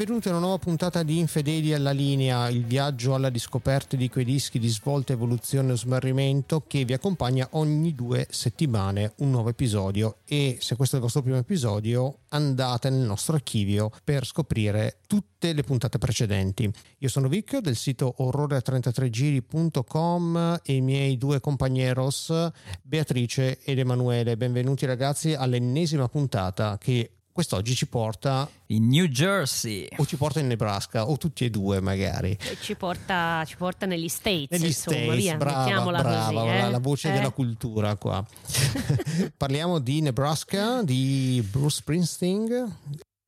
Benvenuti a una nuova puntata di Infedeli alla linea, il viaggio alla riscoperta di quei dischi di svolta, evoluzione e smarrimento che vi accompagna ogni due settimane un nuovo episodio e se questo è il vostro primo episodio andate nel nostro archivio per scoprire tutte le puntate precedenti. Io sono Vic del sito orrore33giri.com e i miei due compagneros Beatrice ed Emanuele. Benvenuti ragazzi all'ennesima puntata che quest'oggi ci porta in New Jersey o ci porta in Nebraska o tutti e due magari ci porta, ci porta negli States negli insomma States, via, brava, brava così, eh? la voce eh? della cultura qua parliamo di Nebraska di Bruce Springsteen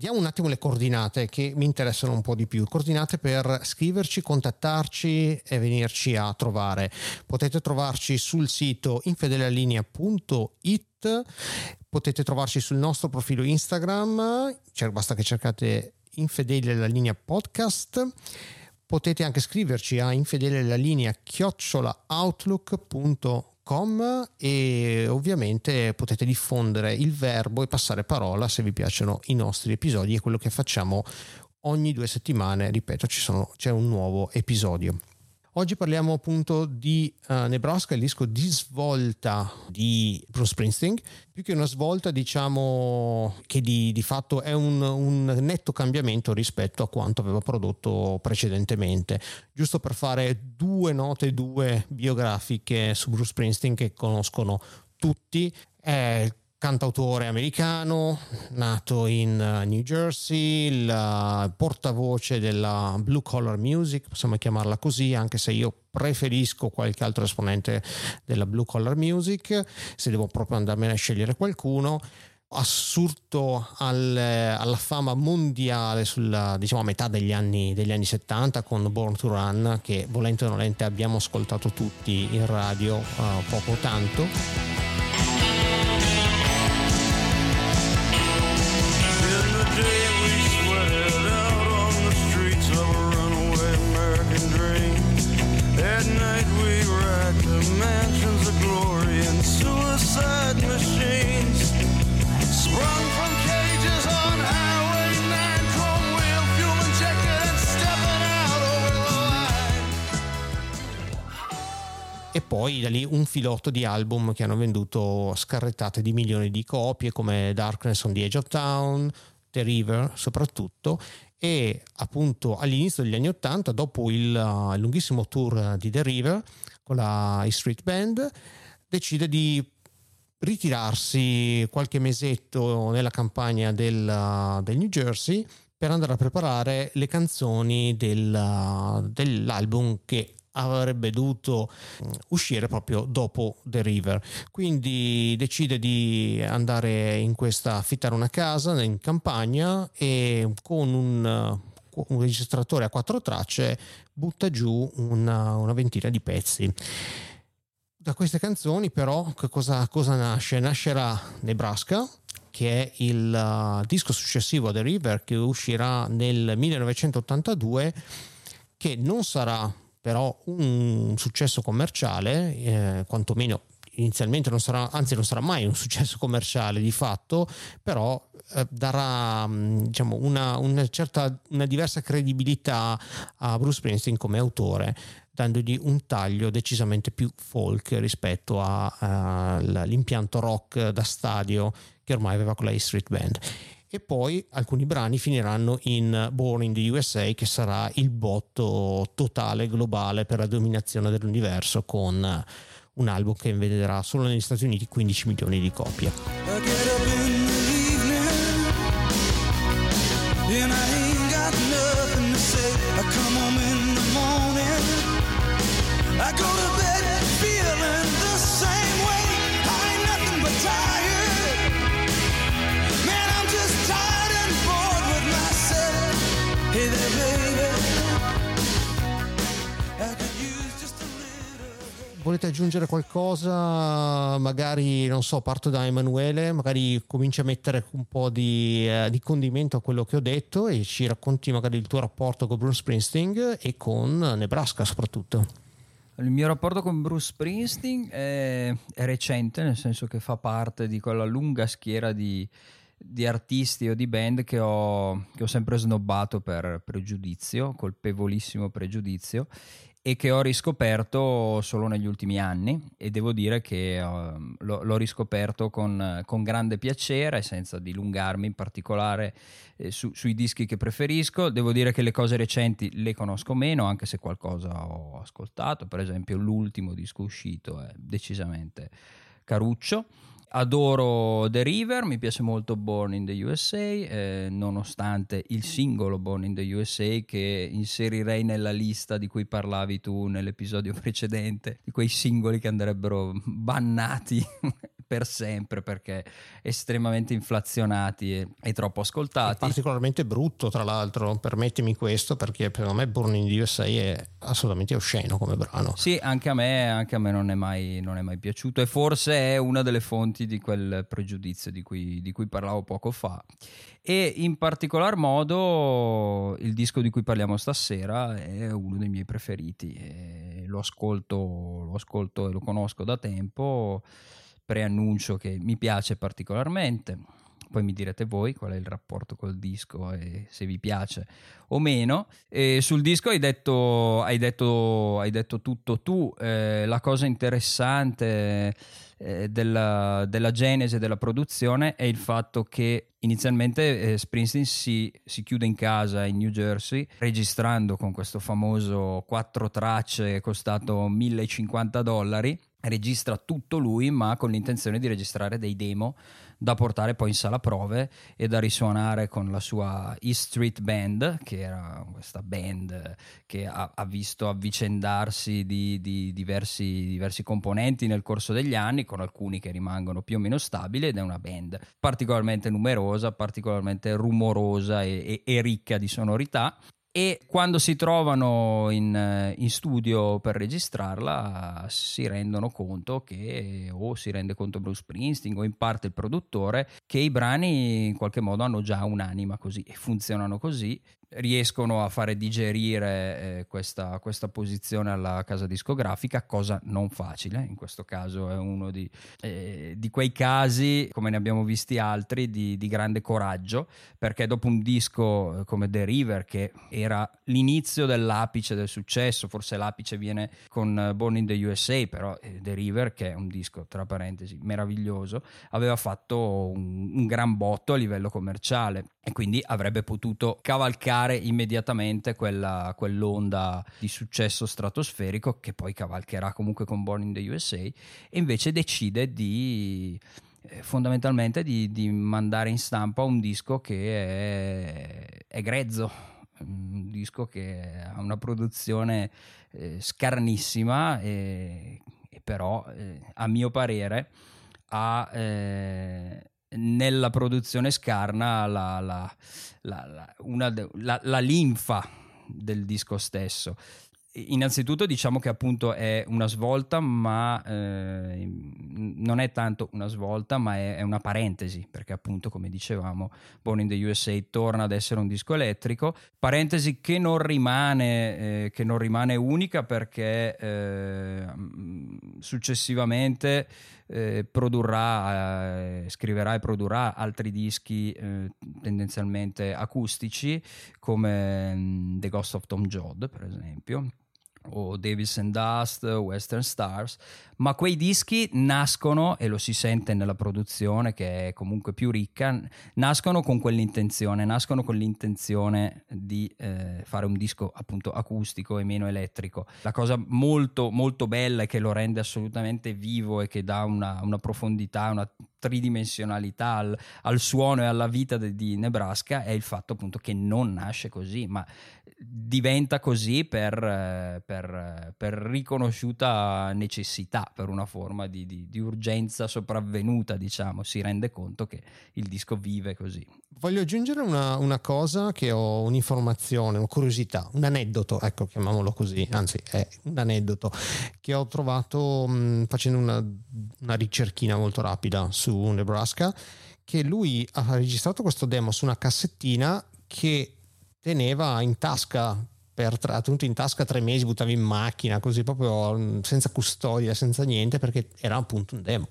Diamo un attimo le coordinate che mi interessano un po' di più. Coordinate per scriverci, contattarci e venirci a trovare. Potete trovarci sul sito infedelalinea.it, potete trovarci sul nostro profilo Instagram, cioè basta che cercate infedele la linea podcast. Potete anche scriverci a infedele la linea chiocciolaoutlook.com Com e ovviamente potete diffondere il verbo e passare parola se vi piacciono i nostri episodi e quello che facciamo ogni due settimane, ripeto, sono, c'è un nuovo episodio. Oggi parliamo appunto di uh, Nebraska, il disco di svolta di Bruce Springsteen, più che una svolta diciamo che di, di fatto è un, un, netto cambiamento rispetto a quanto aveva prodotto precedentemente. Giusto per fare due note, due biografiche su Bruce Springsteen che conoscono tutti, è cantautore americano, nato in uh, New Jersey, il uh, portavoce della blue collar music, possiamo chiamarla così, anche se io preferisco qualche altro esponente della blue collar music, se devo proprio andarmene a scegliere qualcuno assurto al, alla fama mondiale sulla diciamo a metà degli anni, degli anni 70 con Born to Run che volente o nolente abbiamo ascoltato tutti in radio uh, poco tanto da lì un filotto di album che hanno venduto scarrettate di milioni di copie come Darkness on the Edge of Town, The River soprattutto e appunto all'inizio degli anni 80 dopo il uh, lunghissimo tour di The River con la Street Band decide di ritirarsi qualche mesetto nella campagna del, uh, del New Jersey per andare a preparare le canzoni del, uh, dell'album che avrebbe dovuto mm, uscire proprio dopo The River. Quindi decide di andare in questa, affittare una casa in campagna e con un, un registratore a quattro tracce butta giù una, una ventina di pezzi. Da queste canzoni però cosa, cosa nasce? Nascerà Nebraska, che è il uh, disco successivo a The River che uscirà nel 1982 che non sarà però un successo commerciale, eh, quantomeno inizialmente non sarà, anzi non sarà mai un successo commerciale di fatto, però eh, darà mm, diciamo, una, una, certa, una diversa credibilità a Bruce Springsteen come autore, dandogli un taglio decisamente più folk rispetto all'impianto rock da stadio che ormai aveva con la Street Band e poi alcuni brani finiranno in Born in the USA che sarà il botto totale globale per la dominazione dell'universo con un album che venderà solo negli Stati Uniti 15 milioni di copie. Volete aggiungere qualcosa? Magari, non so, parto da Emanuele, magari cominci a mettere un po' di, eh, di condimento a quello che ho detto e ci racconti magari il tuo rapporto con Bruce Springsteen e con Nebraska soprattutto. Il mio rapporto con Bruce Springsteen è, è recente, nel senso che fa parte di quella lunga schiera di, di artisti o di band che ho, che ho sempre snobbato per pregiudizio, colpevolissimo pregiudizio e che ho riscoperto solo negli ultimi anni. E devo dire che uh, l'ho, l'ho, riscoperto con, con, grande piacere senza dilungarmi in particolare eh, su, sui dischi che preferisco. Devo dire che le cose recenti le conosco meno anche se qualcosa ho ascoltato. Per esempio l'ultimo disco uscito è decisamente caruccio Adoro The River, mi piace molto Born in the USA, eh, nonostante il singolo Born in the USA che inserirei nella lista di cui parlavi tu nell'episodio precedente, di quei singoli che andrebbero bannati per sempre perché estremamente inflazionati e, e troppo ascoltati. È particolarmente brutto, tra l'altro, permettimi questo, perché per me Born in the USA è assolutamente osceno come brano. Sì, anche a me, anche a me non, è mai, non, è mai, piaciuto e forse è una delle fonti di quel pregiudizio di cui, di cui parlavo poco fa. E in particolar modo il disco di cui parliamo stasera è uno dei miei preferiti. Lo ascolto, lo ascolto e lo conosco da tempo preannuncio che mi piace particolarmente. Poi mi direte voi qual è il rapporto col disco e se vi piace o meno. E sul disco hai detto, hai detto, hai detto tutto tu. Eh, la cosa interessante eh, della, della, genesi della produzione è il fatto che inizialmente eh, Springsteen si, si, chiude in casa in New Jersey registrando con questo famoso quattro tracce costato 1050 dollari registra tutto lui ma con l'intenzione di registrare dei demo da portare poi in sala prove e da risuonare con la sua E Street Band che era questa band che ha, ha visto avvicendarsi di, di diversi, diversi, componenti nel corso degli anni con alcuni che rimangono più o meno stabili ed è una band particolarmente numerosa particolarmente rumorosa e, e, e ricca di sonorità e quando si trovano in, in, studio per registrarla si rendono conto che o si rende conto Bruce Springsteen o in parte il produttore che i brani in qualche modo hanno già un'anima così e funzionano così riescono a fare digerire eh, questa, questa, posizione alla casa discografica, cosa non facile, in questo caso è uno di, eh, di quei casi, come ne abbiamo visti altri, di, di, grande coraggio, perché dopo un disco eh, come The River, che era l'inizio dell'apice del successo, forse l'apice viene con eh, Born in the USA, però eh, The River, che è un disco, tra parentesi, meraviglioso, aveva fatto un, un gran botto a livello commerciale e quindi avrebbe potuto cavalcare immediatamente quella, quell'onda di successo stratosferico che poi cavalcherà comunque con Born in the USA e invece decide di eh, fondamentalmente di, di, mandare in stampa un disco che è, è, grezzo un disco che ha una produzione eh, scarnissima e, e però eh, a mio parere ha eh, nella produzione scarna la, la, la, una, la linfa del disco stesso. Innanzitutto diciamo che appunto è una svolta, ma eh, non è tanto una svolta, ma è, è, una parentesi, perché appunto come dicevamo Born in the USA torna ad essere un disco elettrico, parentesi che non rimane, eh, che non rimane unica perché eh, successivamente eh, produrrà, eh, scriverà e produrrà altri dischi eh, tendenzialmente acustici come mm, The Ghost of Tom Jodd per esempio o Davis and Dust, Western Stars, ma quei dischi nascono, e lo si sente nella produzione che è comunque più ricca, nascono con quell'intenzione, nascono con l'intenzione di eh, fare un disco appunto acustico e meno elettrico. La cosa molto molto bella e che lo rende assolutamente vivo e che dà una, una profondità, una tridimensionalità al, al, suono e alla vita de, di Nebraska è il fatto appunto che non nasce così, ma diventa così per, per, per riconosciuta necessità, per una forma di, di, di, urgenza sopravvenuta, diciamo, si rende conto che il disco vive così. Voglio aggiungere una, una cosa che ho un'informazione, una curiosità, un aneddoto, ecco, chiamiamolo così, anzi è un aneddoto che ho trovato mh, facendo una, una ricerchina molto rapida su Nebraska, che lui ha registrato questo demo su una cassettina che teneva in tasca per ha tenuto in tasca tre mesi, buttava in macchina così proprio mm, senza custodia, senza niente perché era appunto un demo.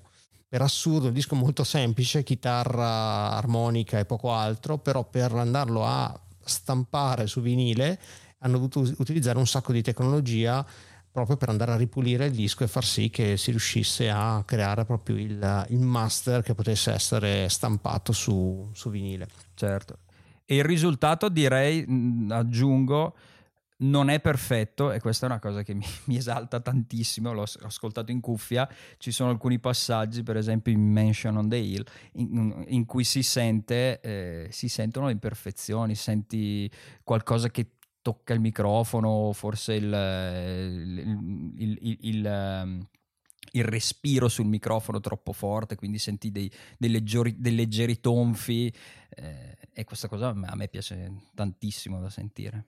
per assurdo un disco molto semplice, chitarra, armonica e poco altro, però per andarlo a stampare su vinile hanno dovuto utilizzare un sacco di tecnologia proprio per andare a ripulire il disco e far sì che si riuscisse a creare proprio il, il master che potesse essere stampato su, su vinile. Certo. E il risultato direi, aggiungo, non è perfetto e questa è una cosa che mi, mi esalta tantissimo, l'ho, ascoltato in cuffia, ci sono alcuni passaggi, per esempio in Mention on the Hill, in, in cui si, sente, eh, si sentono imperfezioni, senti qualcosa che tocca il microfono, forse il, il, il, il ehm, il respiro sul microfono troppo forte, quindi senti dei, dei, leggeri, dei leggeri, tonfi eh, e questa cosa a me piace tantissimo da sentire.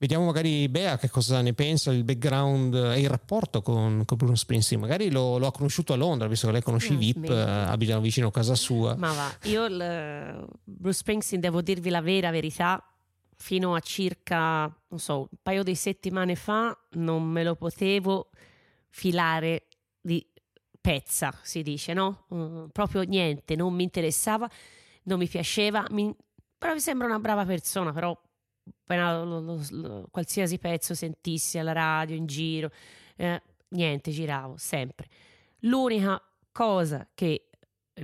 Vediamo magari Bea che cosa ne pensa, il background e il rapporto con, con Bruno Springsteen. Magari lo, lo, ha conosciuto a Londra, visto che lei conosce i mm, VIP, eh, abitano vicino a casa sua. Ma va, io il, Bruce Springsteen devo dirvi la vera verità, fino a circa, non so, un paio di settimane fa non me lo potevo filare di pezza, si dice, no? Uh, proprio niente, non mi interessava, non mi piaceva, mi, però mi sembra una brava persona, però appena lo, lo, lo, qualsiasi pezzo sentissi alla radio, in giro, eh, niente, giravo sempre. L'unica cosa che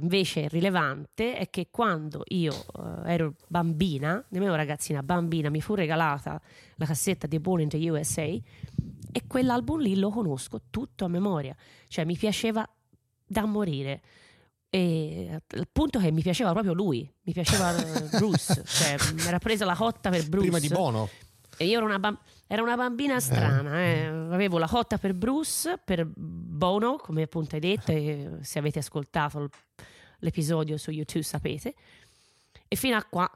invece rilevante è che quando io uh, ero bambina, nemmeno ragazzina, bambina, mi fu regalata la cassetta di Born in the USA e quell'album lì lo conosco tutto a memoria, cioè mi piaceva da morire. E il punto è che mi piaceva proprio lui, mi piaceva Bruce, cioè mi era presa la cotta per Bruce. Prima di Bono. E io ero una, bam- ero una bambina strana, eh. Eh. avevo la cotta per Bruce, per Bono, come appunto hai detto, e se avete ascoltato l'episodio su YouTube sapete. E fino a qua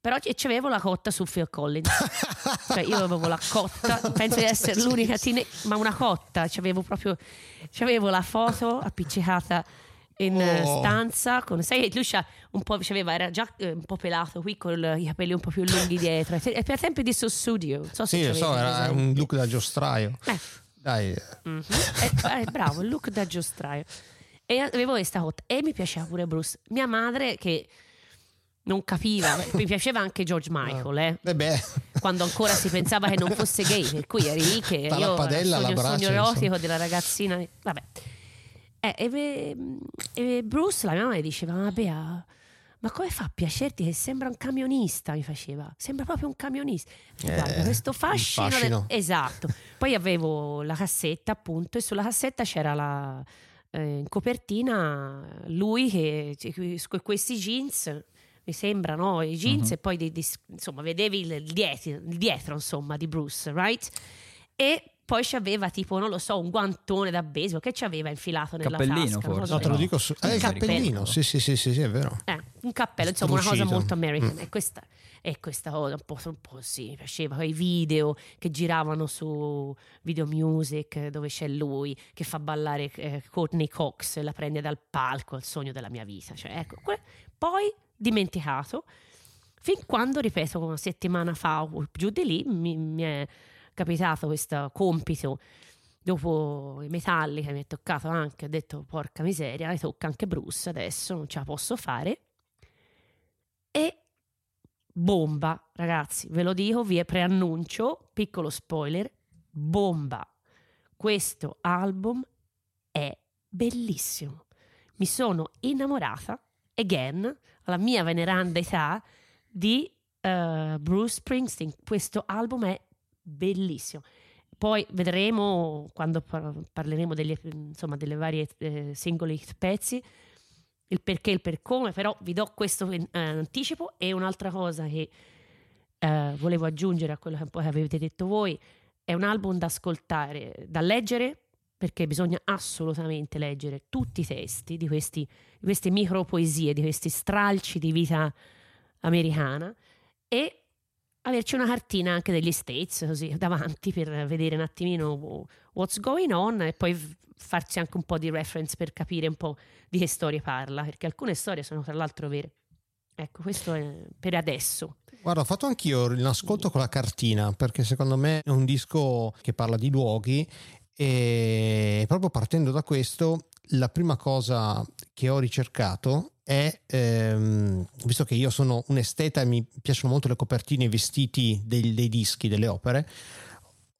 però c'avevo la cotta su Phil Collins cioè io avevo la cotta penso di essere l'unica teen- ma una cotta c'avevo proprio c'avevo la foto appiccicata in oh. stanza con sai lui un po' c'aveva era già eh, un po' pelato qui con i capelli un po' più lunghi dietro e per tempi di Sussudio so sì lo so era un look da giostraio eh. dai mm-hmm. eh, bravo il look da giostraio e avevo questa cotta e mi piaceva pure Bruce mia madre che non capiva, mi piaceva anche George Michael, eh. eh quando ancora si pensava che non fosse gay, per cui eri lì che io padella il sogno, sogno erotico della ragazzina, vabbè. Eh, e, e, Bruce, la mia mamma, diceva, vabbè, ah, ma come fa a piacerti che sembra un camionista, mi faceva, sembra proprio un camionista. Eh, Guarda, questo fascino, fascino. Del... Esatto. Poi avevo la cassetta, appunto, e sulla cassetta c'era la... Eh, in copertina lui che con questi jeans mi sembra, no? I jeans uh-huh. e poi di, di, insomma vedevi il dietro, il dietro, insomma, di Bruce, right? E poi ci aveva tipo, non lo so, un guantone da baseball che ci aveva infilato nella cappellino tasca. Forse. No, te lo dico su... Eh, il cappellino, sì, sì, sì, sì, sì, è vero. Eh, un cappello, insomma, una cosa molto american. Mm. E questa e questa cosa un po', un po' sì, mi piaceva quei video che giravano su Video Music dove c'è lui che fa ballare eh, Courtney Cox e la prende dal palco, il sogno della mia vita. Cioè, ecco, que- poi dimenticato, fin quando, ripeto, una settimana fa o giù di lì mi, mi è capitato questo compito dopo i metalli che mi è toccato anche, ho detto porca miseria, mi tocca anche Bruce, adesso non ce la posso fare. E bomba, ragazzi, ve lo dico, vi preannuncio, piccolo spoiler, bomba. Questo album è bellissimo. Mi sono innamorata, again, alla mia veneranda età, di uh, Bruce Springsteen. Questo album è bellissimo. Poi vedremo quando parleremo degli, insomma, delle varie eh, singoli pezzi il perché e il per come, però vi do questo in, eh, anticipo e un'altra cosa che eh, volevo aggiungere a quello che poi avete detto voi, è un album da ascoltare, da leggere, perché bisogna assolutamente leggere tutti i testi di, questi, di queste micro poesie, di questi stralci di vita americana e averci una cartina anche degli States così davanti per vedere un attimino what's going on e poi farsi anche un po' di reference per capire un po' di che storie parla, perché alcune storie sono tra l'altro vere. Ecco, questo è per adesso. Guarda, ho fatto anch'io l'ascolto con la cartina, perché secondo me è un disco che parla di luoghi E proprio partendo da questo, la prima cosa che ho ricercato è, ehm, visto che io sono un esteta e mi piacciono molto le copertine e i vestiti dei, dei dischi, delle opere,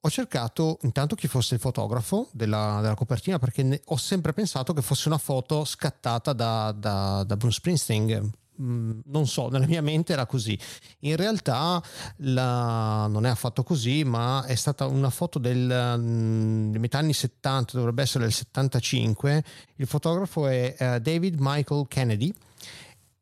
ho cercato intanto chi fosse il fotografo della, della copertina perché ne, ho sempre pensato che fosse una foto scattata da, da, da Bruce Springsteen. Mm, non so, nella mia mente era così. In realtà la, non è affatto così, ma è stata una foto del, mm, dei metà anni 70, dovrebbe essere del 75. Il fotografo è uh, David Michael Kennedy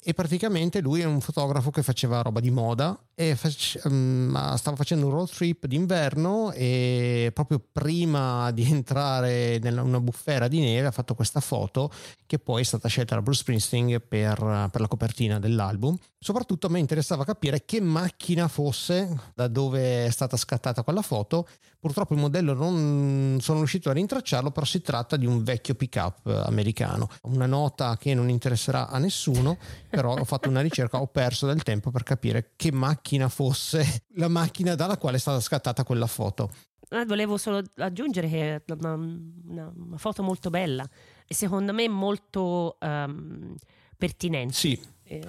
e praticamente lui è un fotografo che faceva roba di moda e face, um, stava facendo un road trip d'inverno e proprio prima di entrare in una bufera di neve ha fatto questa foto che poi è stata scelta da Bruce Springsteen per, per la copertina dell'album. Soprattutto a me interessava capire che macchina fosse, da dove è stata scattata quella foto. Purtroppo il modello non sono riuscito a rintracciarlo, però si tratta di un vecchio pick-up americano. Una nota che non interesserà a nessuno, però ho fatto una ricerca, ho perso del tempo per capire che macchina macchina fosse la macchina dalla quale è stata scattata quella foto. Eh, volevo solo aggiungere che è una, una, una foto molto bella e secondo me molto um, pertinente. Sì. Eh,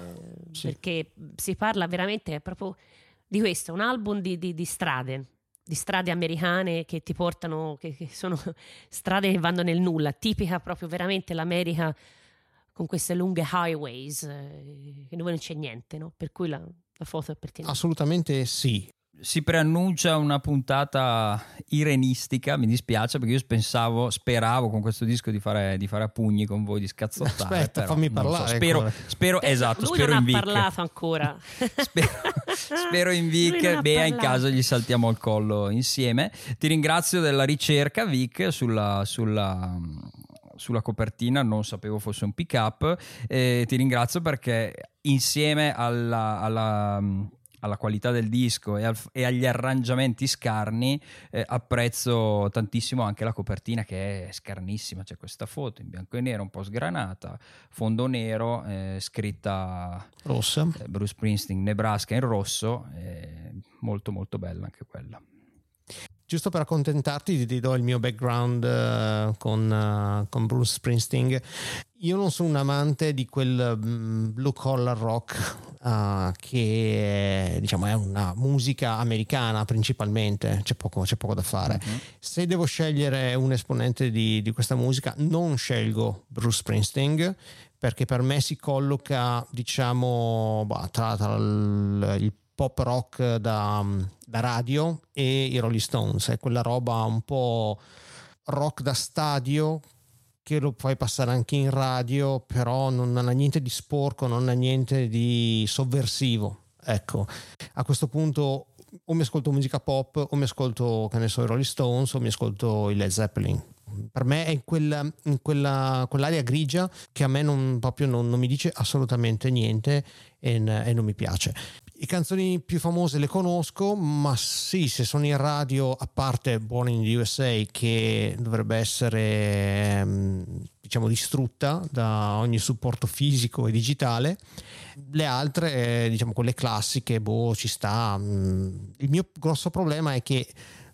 sì. Perché si parla veramente proprio di questo, un album di, di, di strade, di strade americane che ti portano, che, che, sono strade che vanno nel nulla, tipica proprio veramente l'America con queste lunghe highways, eh, dove non c'è niente, no? per cui la, la foto è pertinente. Assolutamente sì. Si preannuncia una puntata irenistica, mi dispiace perché io pensavo, speravo con questo disco di fare, di fare a pugni con voi, di scazzottare. Aspetta, fammi parlare. So. Spero, spero, esatto, Lui spero non in Vic. ha parlato ancora. spero, spero in Vic, beh, in caso gli saltiamo al collo insieme. Ti ringrazio della ricerca, Vic, sulla, sulla sulla copertina non sapevo fosse un pick up e ti ringrazio perché insieme alla, alla alla qualità del disco e, al, e agli arrangiamenti scarni, eh, apprezzo tantissimo anche la copertina che è scarnissima. C'è questa foto in bianco e nero, un po' sgranata, fondo nero, eh, scritta rossa. Eh, Bruce Springsteen, Nebraska in rosso, molto molto bella anche quella giusto per accontentarti ti do il mio background uh, con, uh, con, Bruce Springsteen. Io non sono un amante di quel um, blue collar rock uh, che diciamo è una musica americana principalmente. C'è poco, c'è poco da fare. Uh-huh. se devo scegliere un esponente di, di questa musica non scelgo Bruce Springsteen perché per me si colloca diciamo bah, tra, tra il, il pop rock da, da radio e i Rolling Stones, è quella roba un po' rock da stadio che lo puoi passare anche in radio, però non ha niente di sporco, non ha niente di sovversivo. Ecco, a questo punto o mi ascolto musica pop o mi ascolto, che ne so, i Rolling Stones o mi ascolto i Led Zeppelin. Per me è in quella, in quella quell'area grigia che a me non, proprio non, non mi dice assolutamente niente e, e non mi piace. Le canzoni più famose le conosco, ma sì, se sono in radio, a parte Born in the USA, che dovrebbe essere ehm, diciamo distrutta da ogni supporto fisico e digitale, le altre, diciamo quelle classiche, boh, ci sta. Mm. Il mio grosso problema è che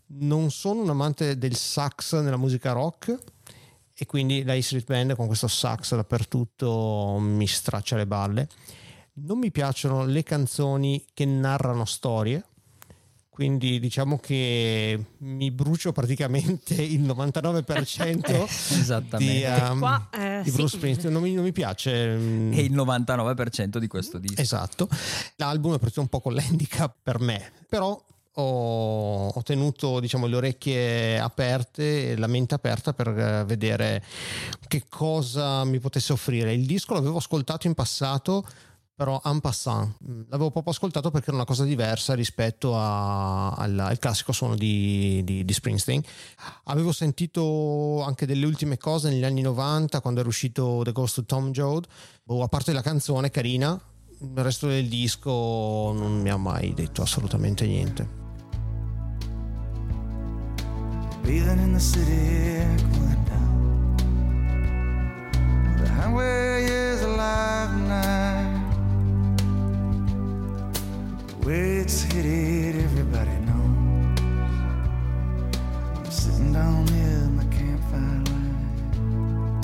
non sono un amante del sax nella musica rock e quindi la Street Band con questo sax dappertutto mi straccia le balle non mi piacciono le canzoni che narrano storie, quindi diciamo che mi brucio praticamente il 99% di, um, Qua, eh, di Bruce sì. Springsteen, non mi, non mi piace. Mm. E il 99% di questo disco. Esatto, l'album è partito un po' con l'handicap per me, però ho, ho, tenuto diciamo, le orecchie aperte e la mente aperta per eh, vedere che cosa mi potesse offrire. Il disco l'avevo ascoltato in passato però en passant mm, l'avevo proprio ascoltato perché era una cosa diversa rispetto a, al, al, classico suono di, di, di, Springsteen avevo sentito anche delle ultime cose negli anni 90 quando era uscito The Ghost of Tom Joad boh, a parte la canzone carina il resto del disco non mi ha mai detto assolutamente niente Breathing in the city, cooling down. The highway is alive now. It's hit it, everybody knows. I'm sitting down here in the campfire line,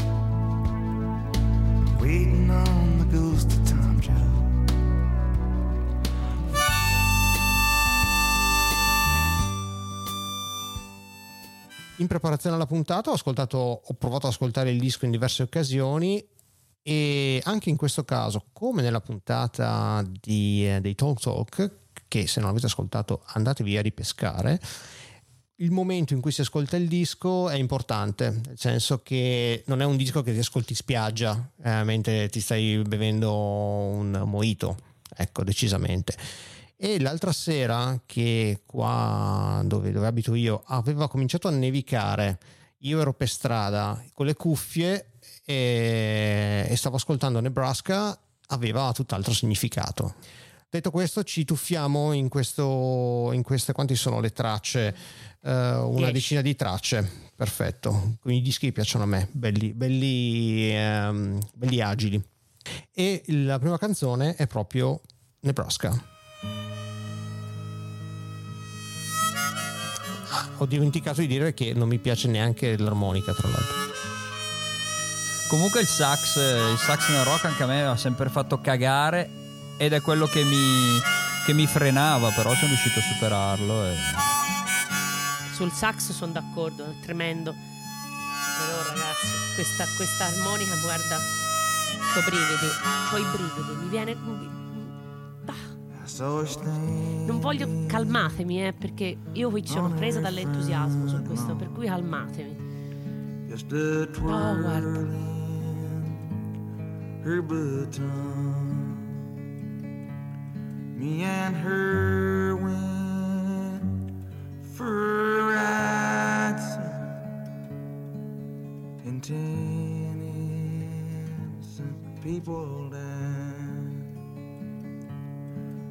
waiting on the ghost of Tom Jones. In preparazione alla puntata ho ascoltato, ho provato ad ascoltare il disco in diverse occasioni e anche in questo caso, come nella puntata di, eh, dei Talk Talk, che se non avete ascoltato andatevi a ripescare, il momento in cui si ascolta il disco è importante, nel senso che non è un disco che ti ascolti spiaggia eh, mentre ti stai bevendo un mojito, ecco, decisamente. E l'altra sera, che qua dove, dove abito io, aveva cominciato a nevicare, io ero per strada con le cuffie e, e stavo ascoltando Nebraska, aveva tutt'altro significato. Detto questo, ci tuffiamo in, questo, in queste, quanti sono le tracce? Uh, una Dieci. decina di tracce, perfetto. I dischi piacciono a me, belli, belli, um, belli agili. E la prima canzone è proprio Nebraska. Ho dimenticato di dire che non mi piace neanche l'armonica, tra l'altro. Comunque il sax, il sax nel rock anche a me ha sempre fatto cagare ed è quello che mi, che mi frenava, però sono riuscito a superarlo. E... Sul sax sono d'accordo, è tremendo. Però ragazzi, questa, questa armonica, guarda, ho brividi, ho i brividi, mi viene... Non voglio calmatemi, eh, perché io qui sono presa dall'entusiasmo su questo, per cui calmatemi. Oh, guarda. Me and her went for a ride in ten innocent people down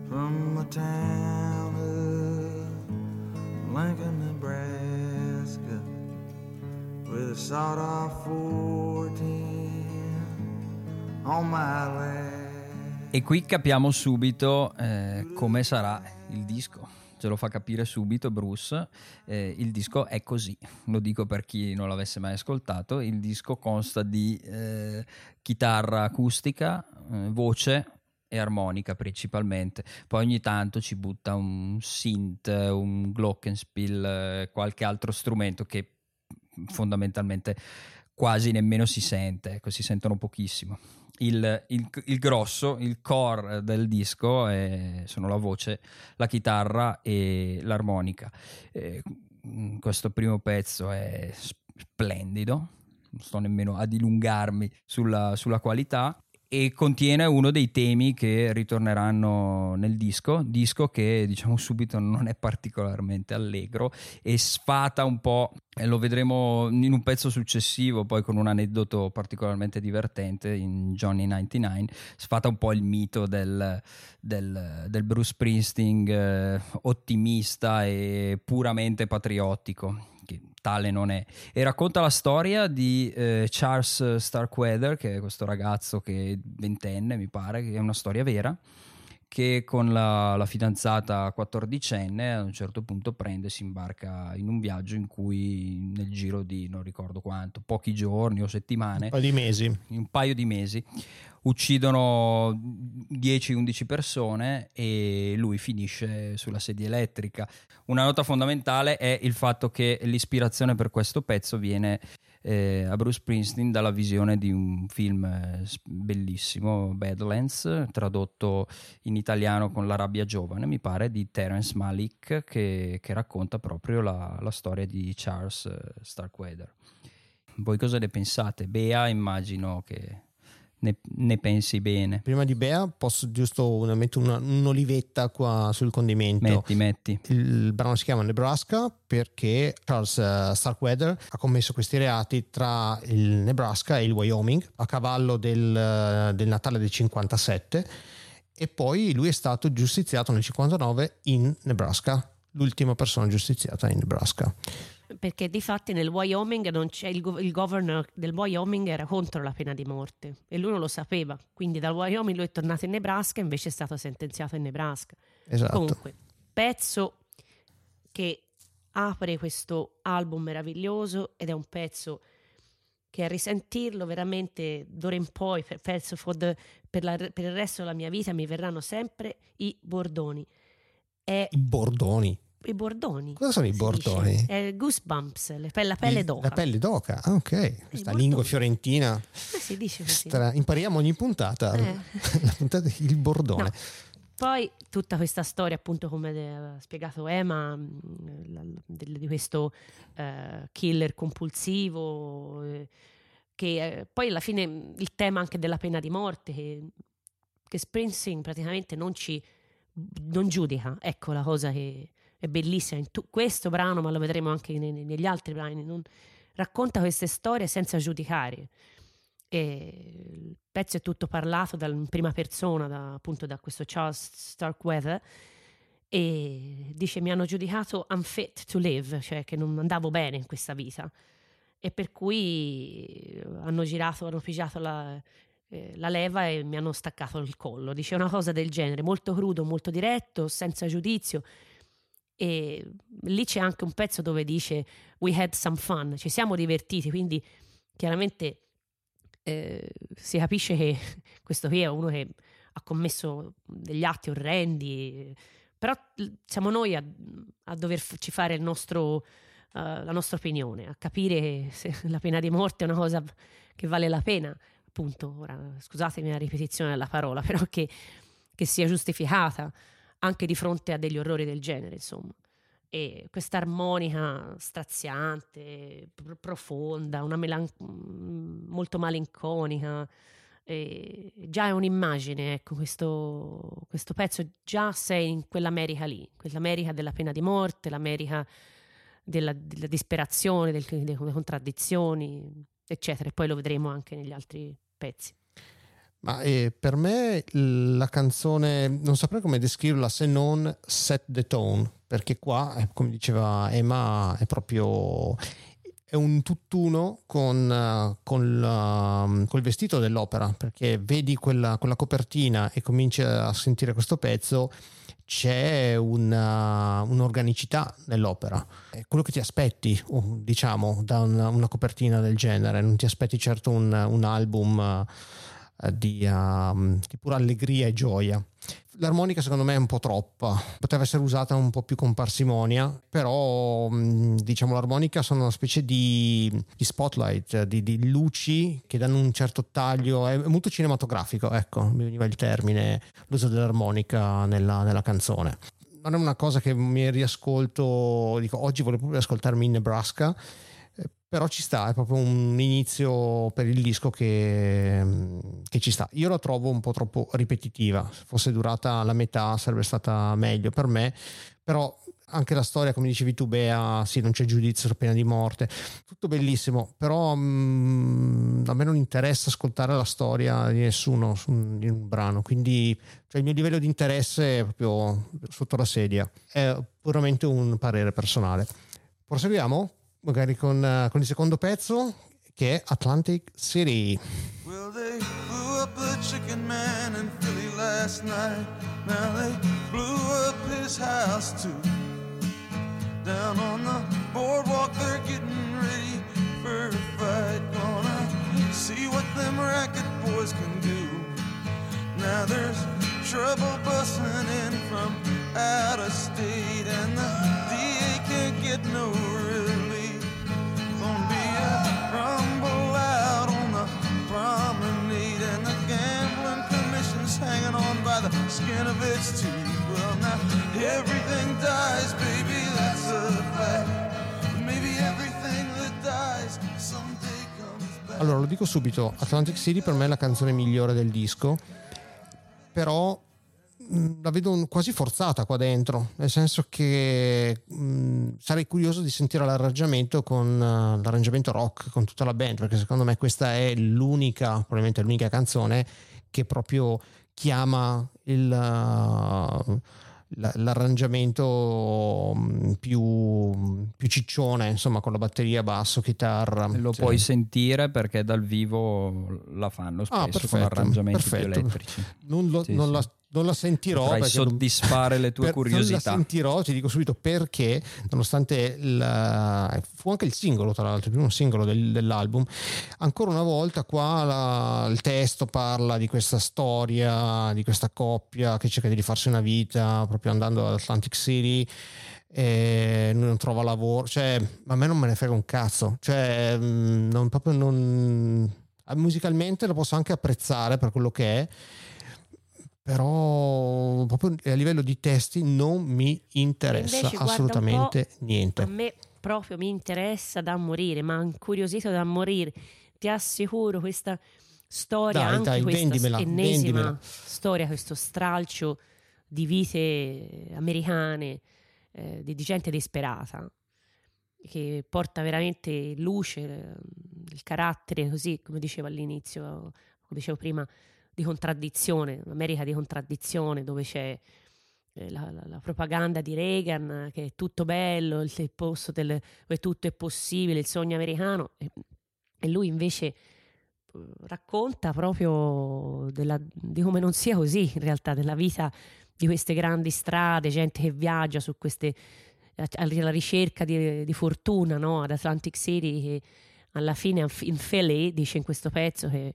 from the town of Lincoln, Nebraska, with a sawed-off 14 on my lap. E qui capiamo subito eh, come sarà il disco. Ce lo fa capire subito Bruce. Eh, il disco è così, lo dico per chi non l'avesse mai ascoltato. Il disco consta di eh, chitarra acustica, eh, voce e armonica principalmente. Poi ogni tanto ci butta un synth, un glockenspiel, eh, qualche altro strumento che fondamentalmente quasi nemmeno si sente, ecco, si sentono pochissimo il, il, il, grosso, il core del disco è, sono la voce, la chitarra e l'armonica. Eh, questo primo pezzo è splendido, non sto nemmeno a dilungarmi sulla, sulla qualità e contiene uno dei temi che ritorneranno nel disco, disco che diciamo subito non è particolarmente allegro e sfata un po', lo vedremo in un pezzo successivo poi con un aneddoto particolarmente divertente in Johnny 99, sfata un po' il mito del, del, del Bruce Springsteen eh, ottimista e puramente patriottico tale non è. E racconta la storia di eh, Charles Starkweather, che è questo ragazzo che è ventenne, mi pare, che è una storia vera, che con la, la fidanzata quattordicenne a un certo punto prende e si imbarca in un viaggio in cui nel giro di non ricordo quanto, pochi giorni o settimane, un paio di mesi, un paio di mesi uccidono 10-11 persone e lui finisce sulla sedia elettrica. Una nota fondamentale è il fatto che l'ispirazione per questo pezzo viene eh, a Bruce Springsteen dalla visione di un film eh, bellissimo, Badlands, tradotto in italiano con La rabbia giovane, mi pare, di Terence Malik, che, che racconta proprio la, la, storia di Charles eh, Starkweather. Voi cosa ne pensate? Bea immagino che ne, ne, pensi bene. Prima di Bea posso giusto mettere una, un'olivetta qua sul condimento. Metti, metti. Il brano si chiama Nebraska perché Charles uh, Starkweather ha commesso questi reati tra il Nebraska e il Wyoming a cavallo del, uh, del Natale del 57 e poi lui è stato giustiziato nel 59 in Nebraska, l'ultima persona giustiziata in Nebraska perché di fatti nel Wyoming non c'è il, il, governor del Wyoming era contro la pena di morte e lui non lo sapeva. Quindi dal Wyoming lui è tornato in Nebraska e invece è stato sentenziato in Nebraska. Esatto. Comunque, pezzo che apre questo album meraviglioso ed è un pezzo che a risentirlo veramente d'ora in poi, penso the, per, la, per, il resto della mia vita mi verranno sempre i bordoni. È, I bordoni i bordoni. Cosa sono i bordoni? Eh, goosebumps, pe- la pelle d'oca. La pelle d'oca, ah, ok. Questa lingua fiorentina. Eh, si dice così. Stra- impariamo ogni puntata. Eh. la puntata il bordone. No. Poi tutta questa storia, appunto, come ha spiegato Emma, mm, di questo uh, killer compulsivo, eh, che eh, poi alla fine il tema anche della pena di morte, che, che Springsteen praticamente non ci non giudica, ecco la cosa che è bellissima in tu, questo brano, ma lo vedremo anche nei, negli altri brani, non, racconta queste storie senza giudicare. E il pezzo è tutto parlato da, in prima persona, da, appunto da questo Charles Starkweather, e dice mi hanno giudicato unfit to live, cioè che non andavo bene in questa vita e per cui hanno girato, hanno pigiato la, eh, la leva e mi hanno staccato il collo. Dice una cosa del genere, molto crudo, molto diretto, senza giudizio. E lì c'è anche un pezzo dove dice we had some fun, ci siamo divertiti, quindi chiaramente eh, si capisce che questo qui è uno che ha commesso degli atti orrendi, però siamo noi a, a doverci fare nostro, uh, la nostra opinione, a capire se la pena di morte è una cosa che vale la pena appunto, ora, scusatemi la ripetizione della parola, però che, che sia giustificata anche di fronte a degli orrori del genere, insomma. E questa armonica straziante, pr- profonda, una melan- mm, molto malinconica, e già è un'immagine, ecco, questo, questo, pezzo già sei in quell'America lì, quell'America della pena di morte, l'America della, della disperazione, del, delle contraddizioni, eccetera. E poi lo vedremo anche negli altri pezzi. Ma eh, per me la canzone non saprei come descriverla se non set the tone, perché qua, eh, come diceva Emma, è proprio è un tutt'uno con, con la, um, col vestito dell'opera, perché vedi quella, quella, copertina e cominci a sentire questo pezzo, c'è una, un'organicità nell'opera. È quello che ti aspetti, uh, diciamo, da una, una, copertina del genere. Non ti aspetti certo un, un album di, uh, di pura allegria e gioia. L'armonica secondo me è un po' troppa, poteva essere usata un po' più con parsimonia, però mm, diciamo l'armonica sono una specie di, di spotlight, di, di, luci che danno un certo taglio, è molto cinematografico, ecco, mi veniva il termine, l'uso dell'armonica nella, nella canzone. Non è una cosa che mi riascolto, dico oggi volevo proprio ascoltarmi in Nebraska però ci sta, è proprio un inizio per il disco che, che, ci sta. Io la trovo un po' troppo ripetitiva, se fosse durata la metà sarebbe stata meglio per me, però anche la storia, come dicevi tu, Bea, sì, non c'è giudizio su pena di morte, tutto bellissimo, però mh, mm, a me non interessa ascoltare la storia di nessuno in un brano, quindi cioè, il mio livello di interesse è proprio sotto la sedia, è puramente un parere personale. Proseguiamo? Magari con, uh, con il secondo pezzo che è Atlantic City. Well, they blew up the chicken man in Philly last night. Now they blew up his house too. Down on the boardwalk, they're getting ready for a fight. Gonna see what them racket boys can do. Now there's trouble busting in from out of state, and the DA can't get no skin of its teeth. Well, now everything dies, baby, that's a fact. Maybe everything that dies someday comes back. Allora, lo dico subito, Atlantic City per me è la canzone migliore del disco, però la vedo quasi forzata qua dentro, nel senso che mh, sarei curioso di sentire l'arrangiamento con uh, l'arrangiamento rock con tutta la band, perché secondo me questa è l'unica, probabilmente l'unica canzone che proprio chiama il, uh, l'arrangiamento più, più, ciccione, insomma, con la batteria, basso, chitarra. Lo sì. puoi sentire perché dal vivo la fanno ah, spesso ah, perfetto, con arrangiamenti perfetto. più elettrici. Non, lo, sì, non sì. la non la sentirò per soddisfare le tue per, curiosità. Non la sentirò, ti dico subito perché, nonostante il, fu anche il singolo, tra l'altro, il primo singolo del, dell'album, ancora una volta qua la, il testo parla di questa storia, di questa coppia che cerca di rifarsi una vita proprio andando ad Atlantic City non trova lavoro, cioè a me non me ne frega un cazzo, cioè mm, non, proprio non musicalmente lo posso anche apprezzare per quello che è però proprio a livello di testi non mi interessa Invece, assolutamente niente. A me proprio mi interessa da morire, ma incuriosito da morire. Ti assicuro questa storia, dai, anche dai, questa vendimela, ennesima vendimela. storia, questo stralcio di vite americane, eh, di, gente disperata, che porta veramente luce eh, il carattere, così come dicevo all'inizio, come dicevo prima, di contraddizione, un'America di contraddizione dove c'è eh, la, la, la, propaganda di Reagan che è tutto bello, il, il posto del, dove tutto è possibile, il sogno americano e, e lui invece eh, racconta proprio della, di come non sia così in realtà, della vita di queste grandi strade, gente che viaggia su queste alla ricerca di, di fortuna no? ad Atlantic City che alla fine in Philly dice in questo pezzo che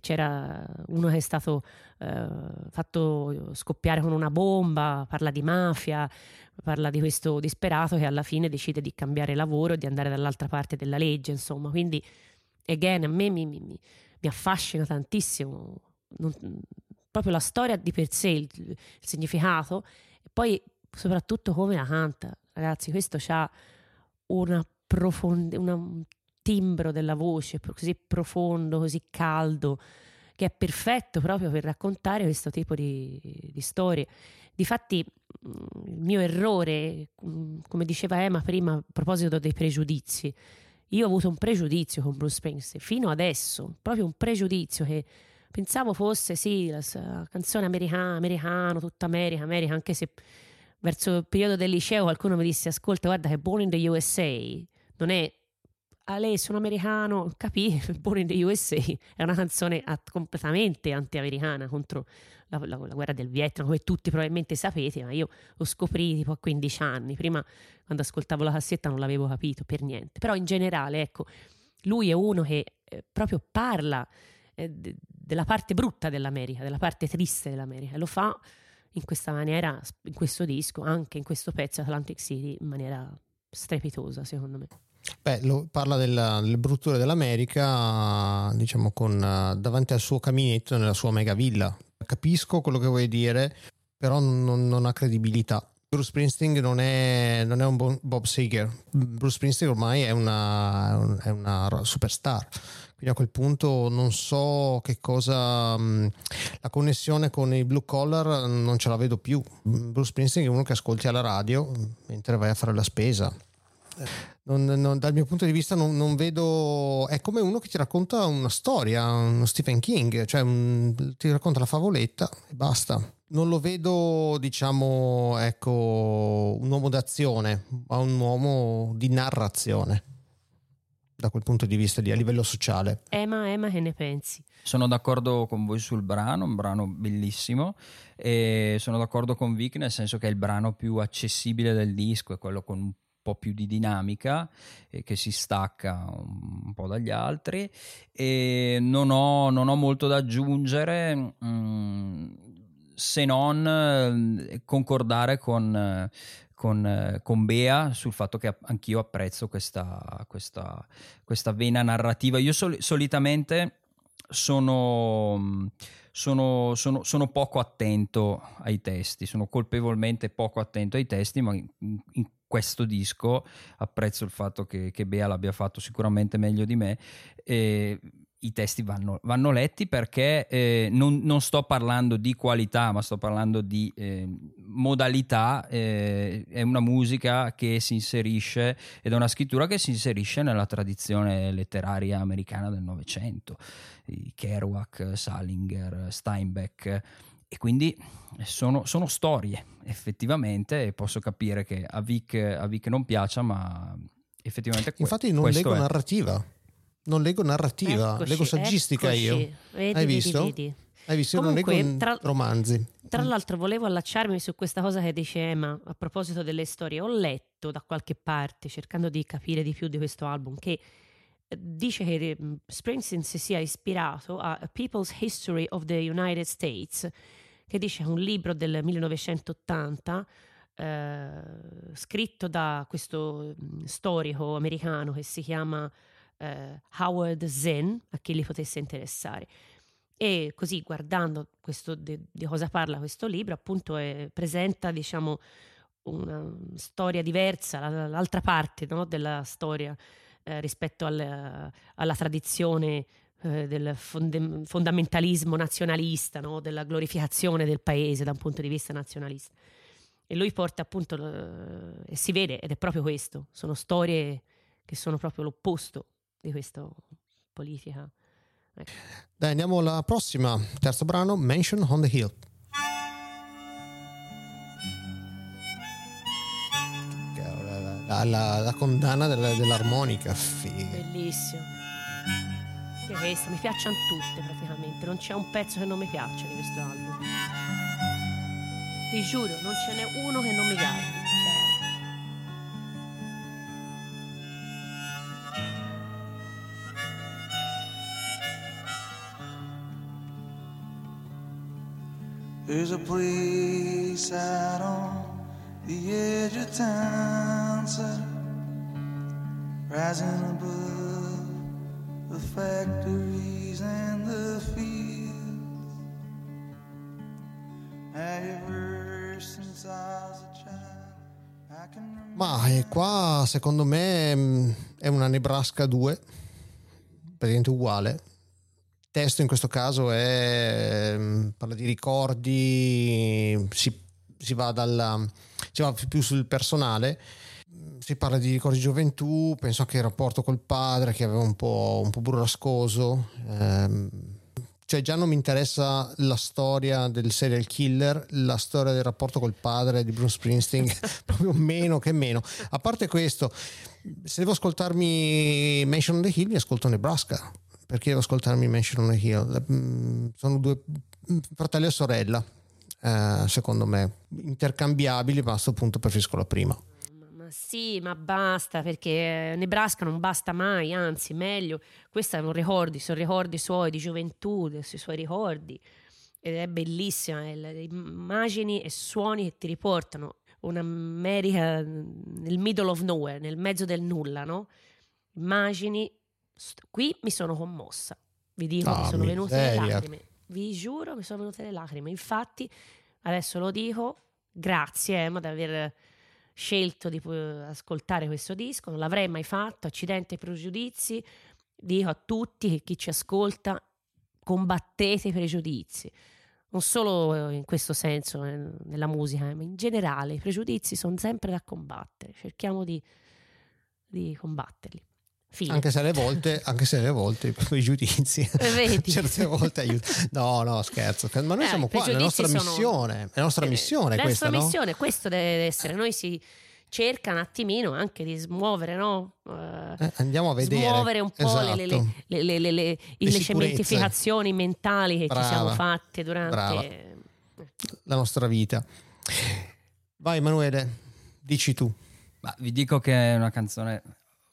c'era uno che è stato eh, fatto scoppiare con una bomba, parla di mafia, parla di questo disperato che alla fine decide di cambiare lavoro e di andare dall'altra parte della legge, insomma. Quindi, again, a me mi, mi, mi affascina tantissimo non, proprio la storia di per sé, il, il, significato e poi soprattutto come la canta. Ragazzi, questo ha una profonda, una timbro della voce così profondo, così caldo, che è perfetto proprio per raccontare questo tipo di, di storie. Difatti, mm, il mio errore, mm, come diceva Emma prima a proposito dei pregiudizi, io ho avuto un pregiudizio con Bruce Springsteen fino adesso, proprio un pregiudizio che pensavo fosse sì la, canzone americana, americano, tutta America, America, anche se verso il periodo del liceo qualcuno mi disse ascolta guarda che Born in the USA non è a lei sono americano, capì, Born in the USA è una canzone completamente anti-americana contro la, la, la, guerra del Vietnam, come tutti probabilmente sapete, ma io lo scoprì tipo a 15 anni, prima quando ascoltavo la cassetta non l'avevo capito per niente, però in generale, ecco, lui è uno che eh, proprio parla eh, de, della parte brutta dell'America, della parte triste dell'America, e lo fa in questa maniera, in questo disco, anche in questo pezzo Atlantic City, in maniera strepitosa secondo me. Beh, lo, parla della, delle brutture dell'America, diciamo, con, uh, davanti al suo caminetto nella sua mega villa. Capisco quello che vuoi dire, però non, non ha credibilità. Bruce Springsteen non è, non è un Bob Seger. Bruce Springsteen ormai è una, è una superstar. Quindi a quel punto non so che cosa. La connessione con i blue collar non ce la vedo più. Bruce Springsteen è uno che ascolti alla radio mentre vai a fare la spesa non, non, dal mio punto di vista non, non, vedo è come uno che ti racconta una storia uno Stephen King cioè un, ti racconta la favoletta e basta non lo vedo diciamo ecco un uomo d'azione ma un uomo di narrazione da quel punto di vista lì, a livello sociale Emma, Emma che ne pensi? Sono d'accordo con voi sul brano, un brano bellissimo e sono d'accordo con Vic nel senso che è il brano più accessibile del disco, è quello con un po' più di dinamica e che si stacca un, po' dagli altri e non ho, non ho molto da aggiungere mm, se non eh, concordare con, con, con, Bea sul fatto che anch'io apprezzo questa, questa, questa vena narrativa. Io sol- solitamente sono, sono, sono, sono, poco attento ai testi, sono colpevolmente poco attento ai testi, ma in, in questo disco apprezzo il fatto che, che Bea l'abbia fatto sicuramente meglio di me. E i testi vanno, vanno letti perché eh, non, non, sto parlando di qualità, ma sto parlando di eh, modalità. Eh, è una musica che si inserisce ed è una scrittura che si inserisce nella tradizione letteraria americana del Novecento. Kerouac, Salinger, Steinbeck e quindi sono, sono, storie effettivamente e posso capire che a Vic, a Vic non piaccia ma effettivamente infatti non leggo narrativa non leggo narrativa, eccoci, leggo saggistica eccoci. io. Vedi, Hai visto? Vedi, vedi. Hai visto? Comunque, non leggo tra, romanzi. Tra l'altro volevo allacciarmi su questa cosa che dice Emma a proposito delle storie. Ho letto da qualche parte, cercando di capire di più di questo album, che eh, dice che mm, Springsteen si sia ispirato a A People's History of the United States, che dice un libro del 1980 eh, scritto da questo mm, storico americano che si chiama eh, Howard Zinn, a chi li potesse interessare. E così guardando questo, di, di, cosa parla questo libro, appunto è, presenta diciamo, una storia diversa, l'altra parte no, della storia eh, rispetto al, alla tradizione eh, del fonde, fondamentalismo nazionalista, no, della glorificazione del paese da un punto di vista nazionalista. E lui porta appunto, e si vede, ed è proprio questo, sono storie che sono proprio l'opposto di questa politica. Ecco. Dai, andiamo alla prossima, terzo brano, Mention on the Hill. La, la, la condanna della, dell'armonica, figa. Bellissimo. E questa, mi piacciono tutte praticamente, non c'è un pezzo che non mi piaccia di questo album. Ti giuro, non ce n'è uno che non mi garbi. There's a place out on the edge of town, sir, rising above the factories and the fields. Ever since I was a child. Ma eh, qua secondo me mm, è una Nebraska 2, praticamente uguale, testo in questo caso è, mm, parla di ricordi, si, si, va dalla, si va più sul personale, si parla di ricordi di gioventù, penso anche al rapporto col padre che aveva un po', un po burrascoso. Ehm, cioè già non mi interessa la storia del serial killer, la storia del rapporto col padre di Bruce Springsteen, proprio meno che meno. A parte questo, se devo ascoltarmi Mansion on the Hill, mi ascolto Nebraska perché devo ascoltarmi Mansion on a Hill? Mm, sono due mm, fratelli e sorella, eh, secondo me, intercambiabili, ma a questo punto preferisco la prima. Sì, ma basta perché Nebraska non basta mai, anzi, meglio. Questi sono ricordi, sono ricordi suoi di gioventù, dei suoi ricordi. Ed è bellissima, le immagini e suoni che ti riportano un'America nel middle of nowhere, nel mezzo del nulla, no? Immagini Qui mi sono commossa, vi dico, oh, mi sono venute le lacrime. Vi giuro, mi sono venute le lacrime. Infatti, adesso lo dico, grazie Emma di aver scelto di ascoltare questo disco, non l'avrei mai fatto, accidente ai pregiudizi. Dico a tutti, chi ci ascolta, combattete i pregiudizi. Non solo in questo senso, eh, nella musica, ma in generale, i pregiudizi sono sempre da combattere. Cerchiamo di, di combatterli. Fine. Anche se alle volte, anche se alle volte i giudizi certe volte aiutano. No, no, scherzo. Ma noi eh, siamo qua, è la nostra sono... missione. È la nostra eh, missione la questa, nostra missione, questo deve essere. Noi si cerca un attimino anche di smuovere, no? Uh, andiamo a vedere. Smuovere un po' esatto. le, le, le, le, le, le cementificazioni mentali che Brava. ci siamo fatte durante Brava. la nostra vita. Vai Emanuele, dici tu. Ma vi dico che è una canzone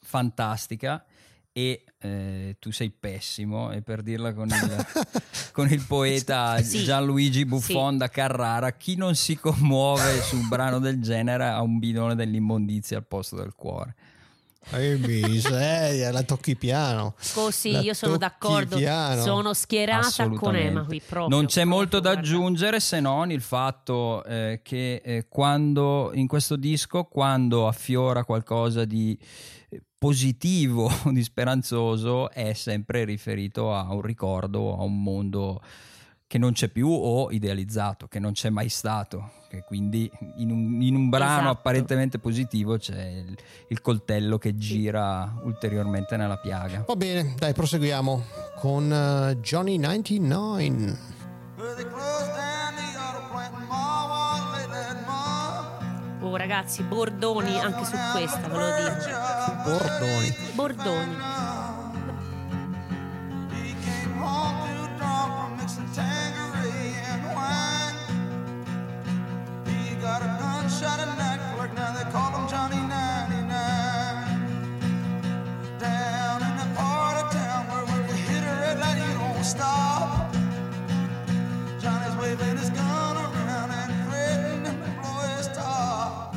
fantastica e eh, tu sei pessimo e per dirla con il, con il poeta sì. Gianluigi Buffon sì. da Carrara chi non si commuove su un brano del genere ha un bidone dell'immondizia al posto del cuore che miseria, la tocchi piano. Così, la io sono d'accordo. Piano. Sono schierata con Emma qui proprio. Non c'è molto da aggiungere se non il fatto eh, che eh, quando in questo disco, quando affiora qualcosa di eh, positivo, di speranzoso, è sempre riferito a un ricordo, a un mondo che non c'è più o idealizzato, che non c'è mai stato, che quindi in un, in un brano esatto. apparentemente positivo c'è il, il, coltello che gira ulteriormente nella piaga. Va bene, dai, proseguiamo con uh, Johnny 99. Oh ragazzi, Bordoni anche su questa, ve lo dico. Bordoni. Bordoni. Shot a network, now they call him Johnny 99. Down in the part of town where when you hit a red light, you don't stop. Johnny's waving his gun around and threatening to blow his top.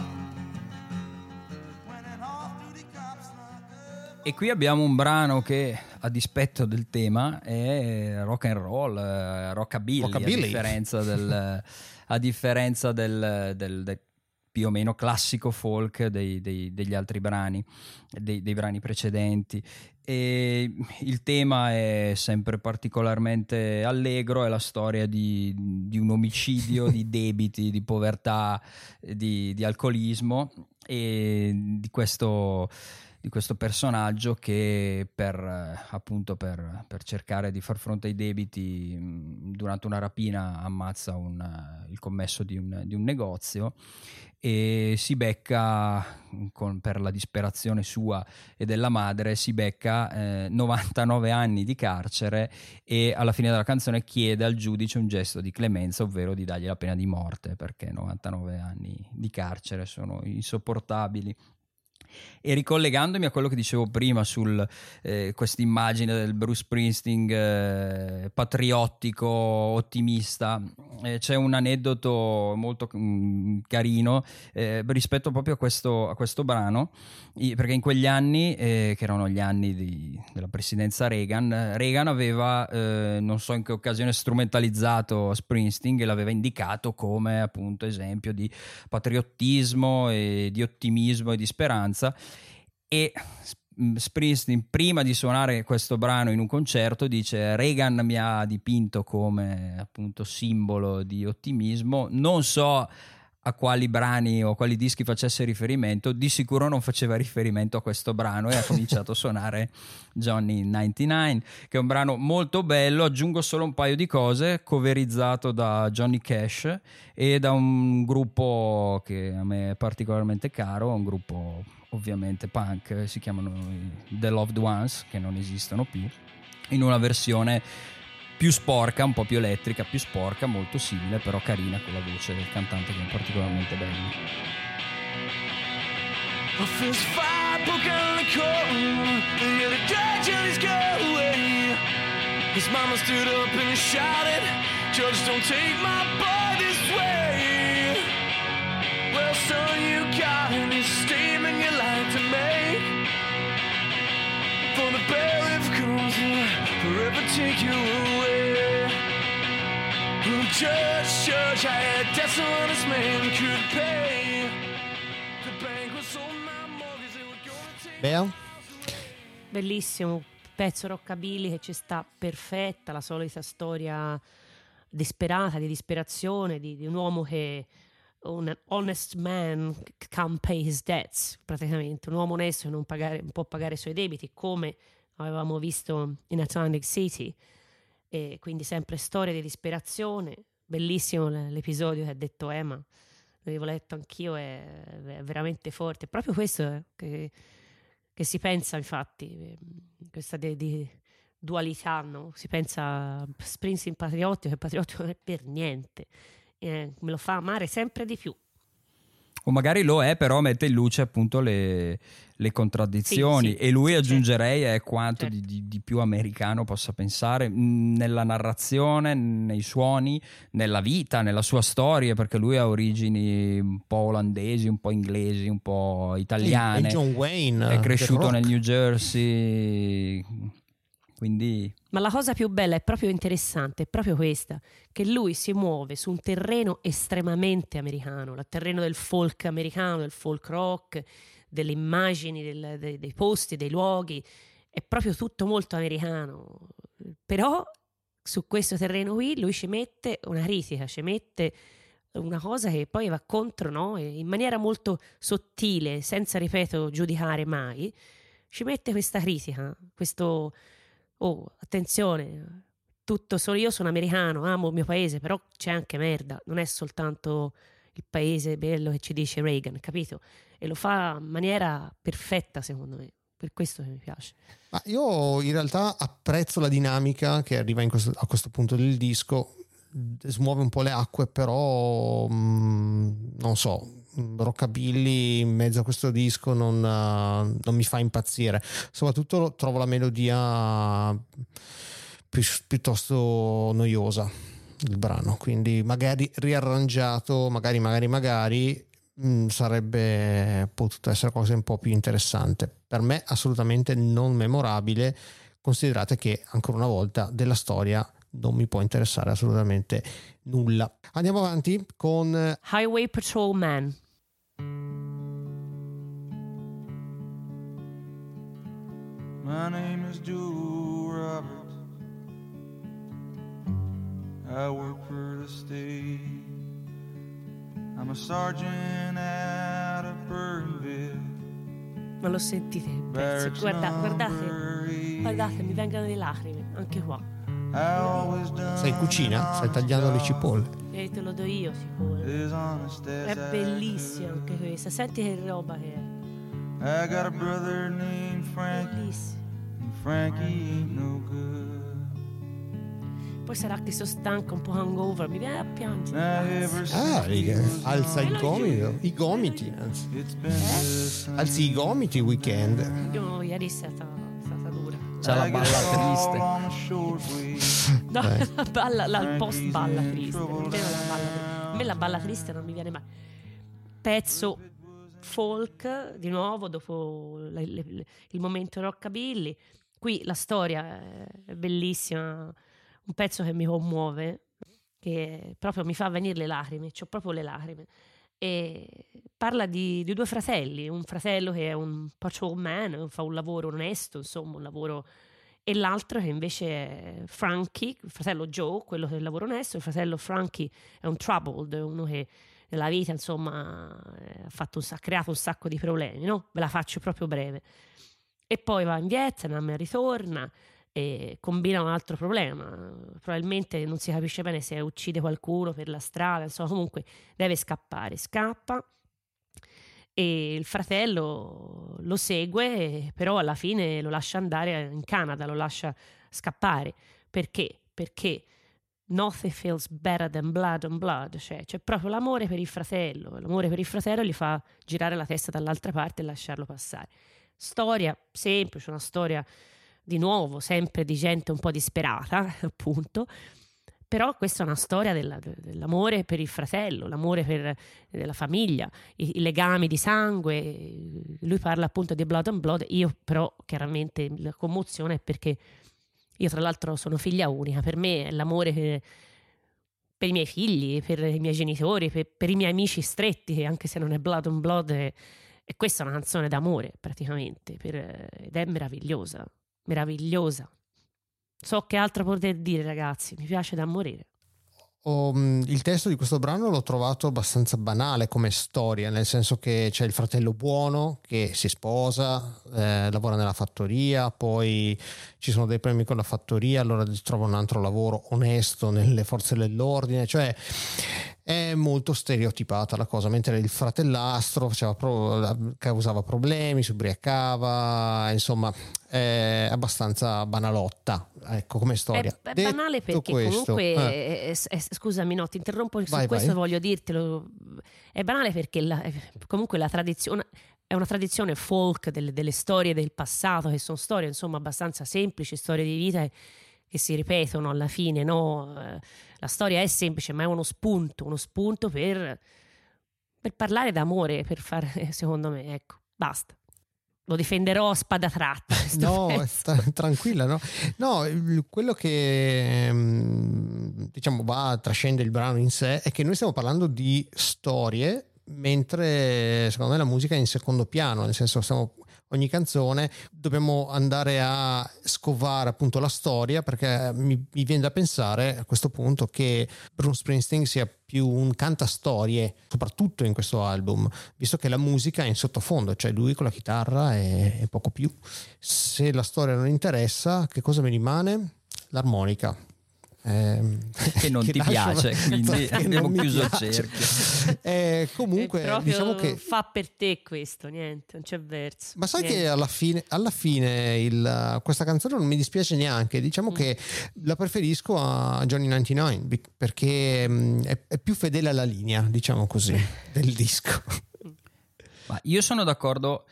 E qui abbiamo un brano che, a dispetto del tema, è rock and roll, eh, rockabilly, rockabilly. a differenza del a differenza del, del, del più o meno classico folk dei, dei, degli altri brani, dei, dei, brani precedenti. E il tema è sempre particolarmente allegro, è la storia di, di un omicidio, di debiti, di povertà, di, di alcolismo e di questo di questo personaggio che per, appunto per, per, cercare di far fronte ai debiti durante una rapina ammazza un, il commesso di un, di un, negozio e si becca con, per la disperazione sua e della madre si becca eh, 99 anni di carcere e alla fine della canzone chiede al giudice un gesto di clemenza ovvero di dargli la pena di morte perché 99 anni di carcere sono insopportabili e ricollegandomi a quello che dicevo prima su eh, questa immagine del Bruce Springsteen eh, patriottico, ottimista, eh, c'è un aneddoto molto mh, mm, carino eh, rispetto proprio a questo, a questo brano, perché in quegli anni, eh, che erano gli anni di, della presidenza Reagan, Reagan aveva, eh, non so in che occasione, strumentalizzato Springsteen e l'aveva indicato come appunto esempio di patriottismo e di ottimismo e di speranza e mm, Springsteen prima di suonare questo brano in un concerto dice Reagan mi ha dipinto come appunto simbolo di ottimismo. Non so a quali brani o quali dischi facesse riferimento, di sicuro non faceva riferimento a questo brano e ha cominciato a suonare Johnny 99, che è un brano molto bello, aggiungo solo un paio di cose, coverizzato da Johnny Cash e da un gruppo che a me è particolarmente caro, un gruppo ovviamente punk, si chiamano The Loved Ones, che non esistono più, in una versione più sporca, un po' più elettrica, più sporca, molto simile, però carina con la voce del cantante che è particolarmente bella. His mama stood up and shouted Judge, don't take my boy this way. Well, son, you got any statement you like to make For the bailiff comes forever take you away. Judge, judge, I had debts an honest man could pay. The bank was so my mortgage they were gonna take Bea? Bellissimo pezzo rockabilly che ci sta perfetta, la solita storia disperata, di disperazione, di, di un uomo che un honest man can't pay his debts, praticamente, un uomo onesto che non, pagare, non può pagare i suoi debiti, come avevamo visto in Atlantic City, e quindi sempre storia di disperazione, bellissimo l'episodio che ha detto Emma, l'avevo letto anch'io, è, veramente forte, proprio questo che, che, si pensa infatti, eh, questa di, di dualità, no? si pensa a Springsteen patriottico, che patriottico non è per niente, eh, me lo fa amare sempre di più o magari lo è, però mette in luce appunto le, le contraddizioni sì, sì, e lui aggiungerei certo. è quanto certo. di, di, di, più americano possa pensare mm, nella narrazione, nei suoni, nella vita, nella sua storia, perché lui ha origini un po' olandesi, un po' inglesi, un po' italiane. E John Wayne. È cresciuto nel New Jersey quindi... Ma la cosa più bella è proprio interessante, è proprio questa, che lui si muove su un terreno estremamente americano, il terreno del folk americano, del folk rock, delle immagini, del, dei, dei posti, dei luoghi, è proprio tutto molto americano. Però su questo terreno qui lui ci mette una critica, ci mette una cosa che poi va contro, no? in maniera molto sottile, senza, ripeto, giudicare mai, ci mette questa critica, questo oh, attenzione, tutto solo io sono americano, amo il mio paese, però c'è anche merda, non è soltanto il paese bello che ci dice Reagan, capito? E lo fa in maniera perfetta, secondo me. Per questo che mi piace. Ma io in realtà apprezzo la dinamica che arriva questo, a questo punto del disco, smuove un po' le acque, però mh, mm, non so, rockabilly in mezzo a questo disco non, uh, non mi fa impazzire. Soprattutto trovo la melodia pi- piuttosto noiosa il brano, quindi magari riarrangiato, magari, magari, magari mh, mm, sarebbe potuto essere cosa un po' più interessante. Per me assolutamente non memorabile, considerate che ancora una volta della storia non mi può interessare assolutamente nulla. Andiamo avanti con Highway Patrol Man. My name is Joe Roberts. I work for the state. I'm a sergeant out of Burnville. Ma lo sentite? Guarda, guardate, guardate, mi vengono le lacrime, anche qua. Sei in cucina? Stai tagliando le cipolle? E eh, te lo do io, sicuro. È bellissima anche questa. Senti che roba che è. I got a brother named Frank. Bellissimo. Frankie ain't no good. Poi sarà che sono stanca, un po' hangover, mi viene a piangere. Ah, alza il gomito, i gomiti, anzi. Eh? Alzi i gomiti weekend. Io ieri è stata c'è la balla triste. no, la, balla, la, il post balla triste. A me la balla triste non mi viene mai. Pezzo folk, di nuovo, dopo le, le, il momento rockabilly. Qui la storia è bellissima, un pezzo che mi commuove, che proprio mi fa venire le lacrime, ho proprio le lacrime. E parla di, di, due fratelli, un fratello che è un man, fa un lavoro onesto, insomma, un lavoro e l'altro che invece è Frankie, il fratello Joe, quello che lavora onesto, il fratello Frankie è un troubled, uno che nella vita insomma ha, fatto, ha creato un sacco di problemi, no? Ve la faccio proprio breve. E poi va in Vietnam, ritorna e combina un altro problema. Probabilmente non si capisce bene se uccide qualcuno per la strada, insomma, comunque deve scappare. Scappa e il fratello lo segue, però alla fine lo lascia andare in Canada, lo lascia scappare. Perché? Perché nothing feels better than blood on blood, cioè c'è proprio l'amore per il fratello, l'amore per il fratello gli fa girare la testa dall'altra parte e lasciarlo passare. Storia semplice, una storia di nuovo, sempre di gente un po' disperata, appunto, però questa è una storia della, dell'amore per il fratello, l'amore per la famiglia, i, i, legami di sangue. Lui parla appunto di blood and blood, io però chiaramente la commozione è perché io tra l'altro sono figlia unica, per me è l'amore per, per i miei figli, per i miei genitori, per, per, i miei amici stretti, anche se non è blood and blood, è, è questa una canzone d'amore praticamente, per, ed è meravigliosa meravigliosa. So che altro poter dire, ragazzi, mi piace da morire. Oh, il testo di questo brano l'ho trovato abbastanza banale come storia, nel senso che c'è il fratello buono che si sposa, eh, lavora nella fattoria, poi ci sono dei problemi con la fattoria, allora trova un altro lavoro onesto nelle forze dell'ordine, cioè è molto stereotipata la cosa, mentre il fratellastro pro- causava problemi, si ubriacava, insomma è abbastanza banalotta, ecco come storia. È, è banale perché questo, comunque, eh. è, è, scusami no, ti interrompo su vai, questo, vai. voglio dirtelo, è banale perché la, comunque la tradizione è una tradizione folk delle, delle, storie del passato, che sono storie insomma abbastanza semplici, storie di vita che si ripetono alla fine, no? La storia è semplice, ma è uno spunto, uno spunto per, per parlare d'amore, per fare, secondo me, ecco, basta. Lo difenderò a spada tratta. No, sta, tranquilla, no? No, quello che mm, diciamo va, trascende il brano in sé è che noi stiamo parlando di storie mentre secondo me la musica è in secondo piano, nel senso stiamo ogni canzone dobbiamo andare a scovare appunto la storia perché mi, mi, viene da pensare a questo punto che Bruce Springsteen sia più un cantastorie soprattutto in questo album visto che la musica è in sottofondo cioè lui con la chitarra e, poco più se la storia non interessa che cosa mi rimane? l'armonica ehm, che non che ti piace, quindi abbiamo chiuso il cerchio. Eh, comunque, diciamo che fa per te questo, niente, non c'è verso. Ma sai niente. che alla fine, alla fine il, questa canzone non mi dispiace neanche, diciamo mm. che la preferisco a Johnny 99 perché mm, è, è più fedele alla linea, diciamo così, del disco. Ma io sono d'accordo.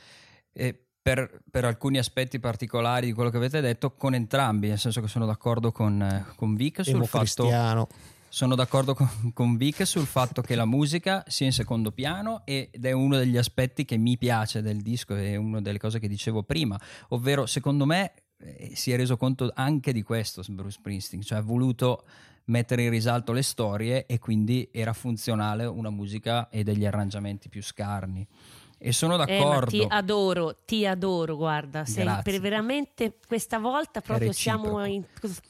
Eh, per, per, alcuni aspetti particolari di quello che avete detto con entrambi, nel senso che sono d'accordo con, eh, con Vic sul fatto... Sono d'accordo con, con, Vic sul fatto che la musica sia in secondo piano ed è uno degli aspetti che mi piace del disco, è una delle cose che dicevo prima, ovvero secondo me eh, si è reso conto anche di questo Bruce Springsteen, cioè ha voluto mettere in risalto le storie e quindi era funzionale una musica e degli arrangiamenti più scarni. E sono d'accordo. Eh, ti adoro, ti adoro, guarda, sei per veramente questa volta proprio siamo in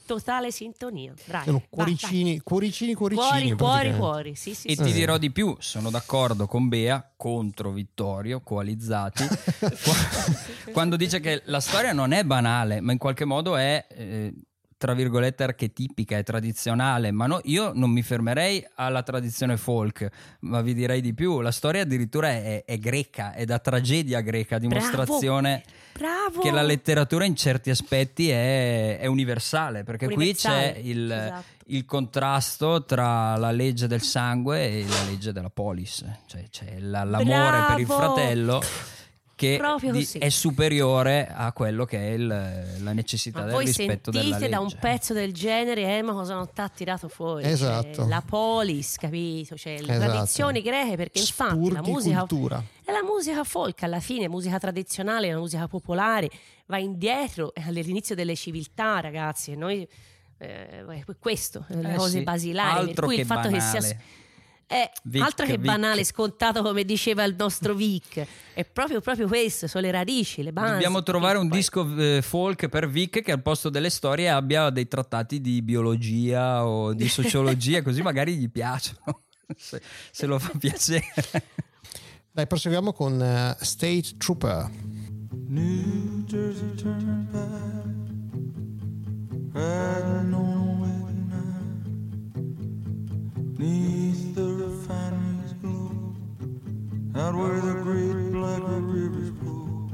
totale sintonia. Bravi. Sono cuoricini, vai, cuoricini, cuoricini. Cuori, cuori, cuori. Sì, sì, e sì. ti dirò di più, sono d'accordo con Bea contro Vittorio, coalizzati, quando dice che la storia non è banale, ma in qualche modo è... Eh, tra virgolette archetipica e tradizionale, ma no, io non mi fermerei alla tradizione folk, ma vi direi di più, la storia addirittura è, è greca, è da tragedia greca, dimostrazione Bravo. Bravo. che la letteratura in certi aspetti è, è universale, perché universale. qui c'è il, esatto. il, contrasto tra la legge del sangue e la legge della polis, cioè c'è la, l'amore Bravo. per il fratello che di, è superiore a quello che è il, la necessità ma del rispetto della legge. da un pezzo del genere, eh, ma cosa non ti ha tirato fuori? Esatto. Cioè, la polis, capito? Cioè, le esatto. tradizioni greche, perché infatti Spurghi la musica cultura. è la musica folk, alla fine, musica tradizionale, la musica popolare, va indietro all'inizio delle civiltà, ragazzi. Noi eh, questo, le eh cose sì, basilari, per cui il fatto banale. che sia è Vic, altro che Vic. banale, scontato come diceva il nostro Vic. È proprio, proprio questo, sono le radici, le basi. Dobbiamo trovare un poi... disco eh, folk per Vic che al posto delle storie abbia dei trattati di biologia o di sociologia, così magari gli piacciono, se, se lo fa piacere. Dai, proseguiamo con uh, State Trooper. New Jersey Turnpike, Neath the refineries glow, out where the great black rivers flow.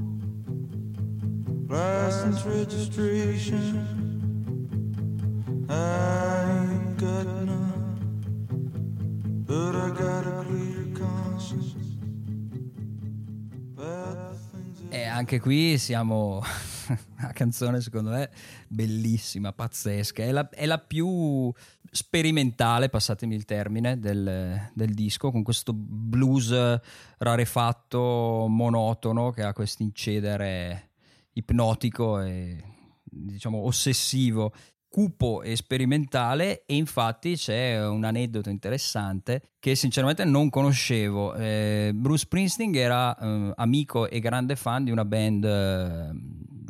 License registration, I ain't got none, but I got a clear conscience. E anche qui siamo una canzone secondo me bellissima, pazzesca, è la, è la più sperimentale, passatemi il termine, del, del, disco, con questo blues rarefatto, monotono, che ha questo incedere ipnotico e diciamo ossessivo cupo e sperimentale e infatti c'è un aneddoto interessante che sinceramente non conoscevo. Eh, Bruce Springsteen era eh, amico e grande fan di una band eh,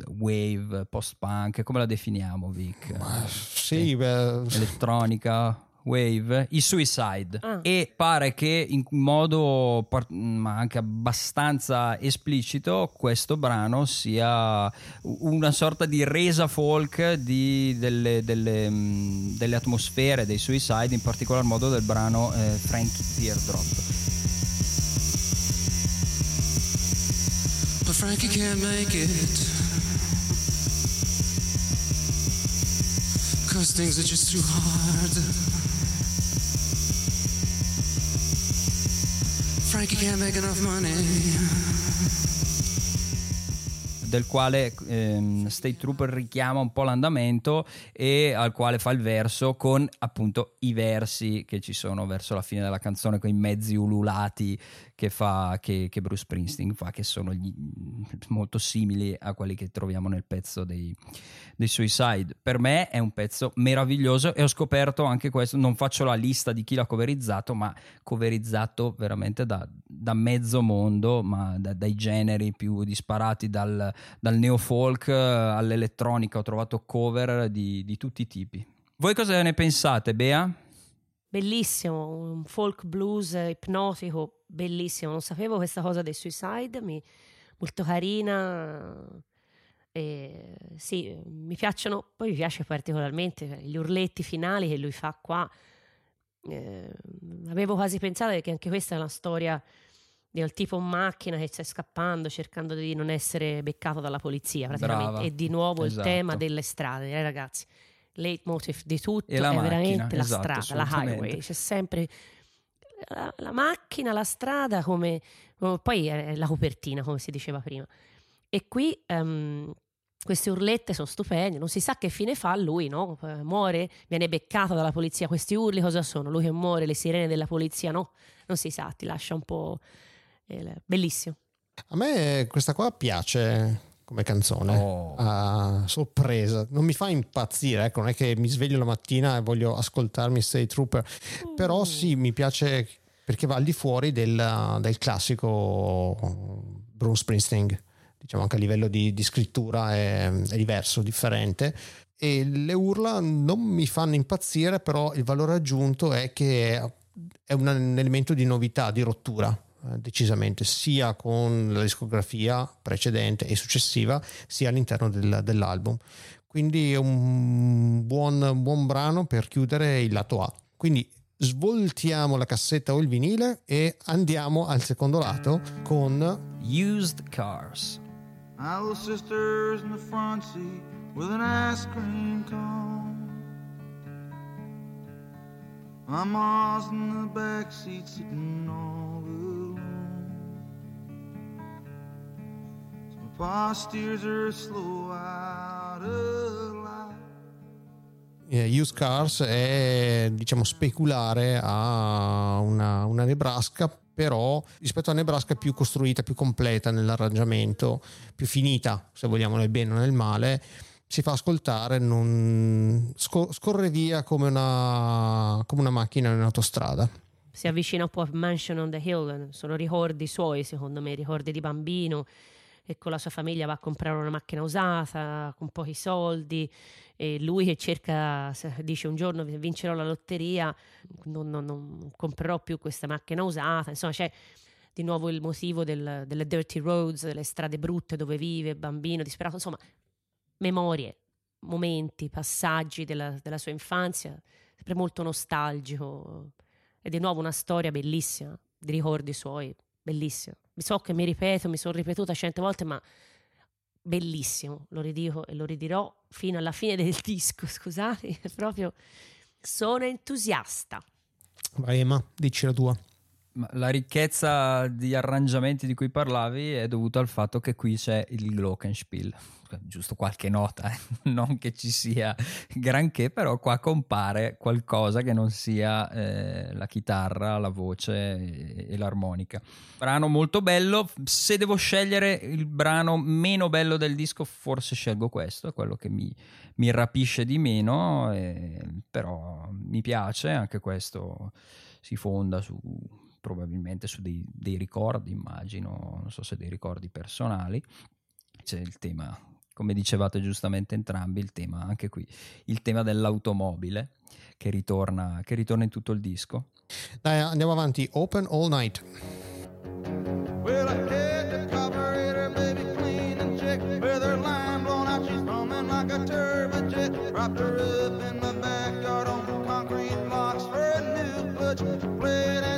wave, post-punk, come la definiamo Vic? Ma, sì, eh, beh... elettronica, Wave, i Suicide ah. e pare che in modo ma anche abbastanza esplicito questo brano sia una sorta di resa folk di, delle, delle, mm, delle, atmosfere dei Suicide, in particolar modo del brano eh, Frankie Teardrop. But Frankie can't make it Cause things are just too hard Frankie can't make enough money. Del quale ehm, State Trooper richiama un po' l'andamento e al quale fa il verso con appunto i versi che ci sono verso la fine della canzone, con i mezzi ululati che, fa, che, che Bruce Springsteen fa, che sono gli, molto simili a quelli che troviamo nel pezzo dei, dei Suicide. Per me è un pezzo meraviglioso e ho scoperto anche questo, non faccio la lista di chi l'ha coverizzato, ma coverizzato veramente da, da mezzo mondo, ma da, dai generi più disparati, dal, dal neofolk all'elettronica, ho trovato cover di, di tutti i tipi. Voi cosa ne pensate, Bea? Bellissimo, un folk blues ipnotico bellissimo. Non sapevo questa cosa dei Suicide, mi, molto carina. E, sì, mi piacciono, poi mi piace particolarmente gli urletti finali che lui fa qua. Eh, avevo quasi pensato che anche questa è una storia del tipo macchina che stai scappando cercando di non essere beccato dalla polizia praticamente Brava. e di nuovo esatto. il tema delle strade eh, ragazzi leitmotiv di tutto è macchina, veramente esatto, la strada la highway c'è sempre la, la macchina la strada come, come, poi è la copertina come si diceva prima e qui um, queste urlette sono stupende, non si sa che fine fa lui, no? Muore, viene beccato dalla polizia, questi urli cosa sono? Lui che muore, le sirene della polizia, no? Non si sa, ti lascia un po' bellissimo. A me questa qua piace come canzone oh. a sorpresa non mi fa impazzire ecco non è che mi sveglio la mattina e voglio ascoltarmi State Trooper mm. però sì mi piace perché va al di fuori del, del classico Bruce Springsteen diciamo anche a livello di, di scrittura è, è, diverso differente e le urla non mi fanno impazzire però il valore aggiunto è che è un, elemento di novità di rottura decisamente sia con la discografia precedente e successiva sia all'interno del, dell'album. Quindi è un buon, buon brano per chiudere il lato A. Quindi svoltiamo la cassetta o il vinile e andiamo al secondo lato con Used Cars. My little sister's in the front seat with an ice cream cone. My mom's in the back seat sitting on Yeah, used cars è diciamo speculare a una, una Nebraska però rispetto a Nebraska più costruita, più completa nell'arrangiamento, più finita se vogliamo nel bene o nel male. Si fa ascoltare, non, scorre via come una, come una macchina in autostrada. Si avvicina un po' a Mansion on the Hill, sono ricordi suoi secondo me, ricordi di bambino e con la sua famiglia va a comprare una macchina usata con pochi soldi e lui che cerca, dice un giorno vincerò la lotteria, non, non, non comprerò più questa macchina usata, insomma c'è di nuovo il motivo del, delle dirty roads, delle strade brutte dove vive, bambino disperato, insomma memorie, momenti, passaggi della, della sua infanzia, sempre molto nostalgico e di nuovo una storia bellissima di ricordi suoi, bellissima so che mi ripeto, mi sono ripetuta cento volte, ma bellissimo, lo ridico e lo ridirò fino alla fine del disco, scusate, proprio sono entusiasta. Vai Emma, dici la tua. La ricchezza di arrangiamenti di cui parlavi è dovuta al fatto che qui c'è il Glockenspiel, giusto qualche nota, eh? non che ci sia granché, però qua compare qualcosa che non sia eh, la chitarra, la voce e, e, l'armonica. Brano molto bello, se devo scegliere il brano meno bello del disco forse scelgo questo, è quello che mi, mi rapisce di meno, eh, però mi piace, anche questo si fonda su probabilmente su dei, dei ricordi, immagino, non so se dei ricordi personali. C'è il tema come dicevate giustamente entrambi, il tema anche qui, il tema dell'automobile che ritorna, che ritorna in tutto il disco. Dai, andiamo avanti. Open All Night. Well, her up in the backyard on concrete blocks For a new a new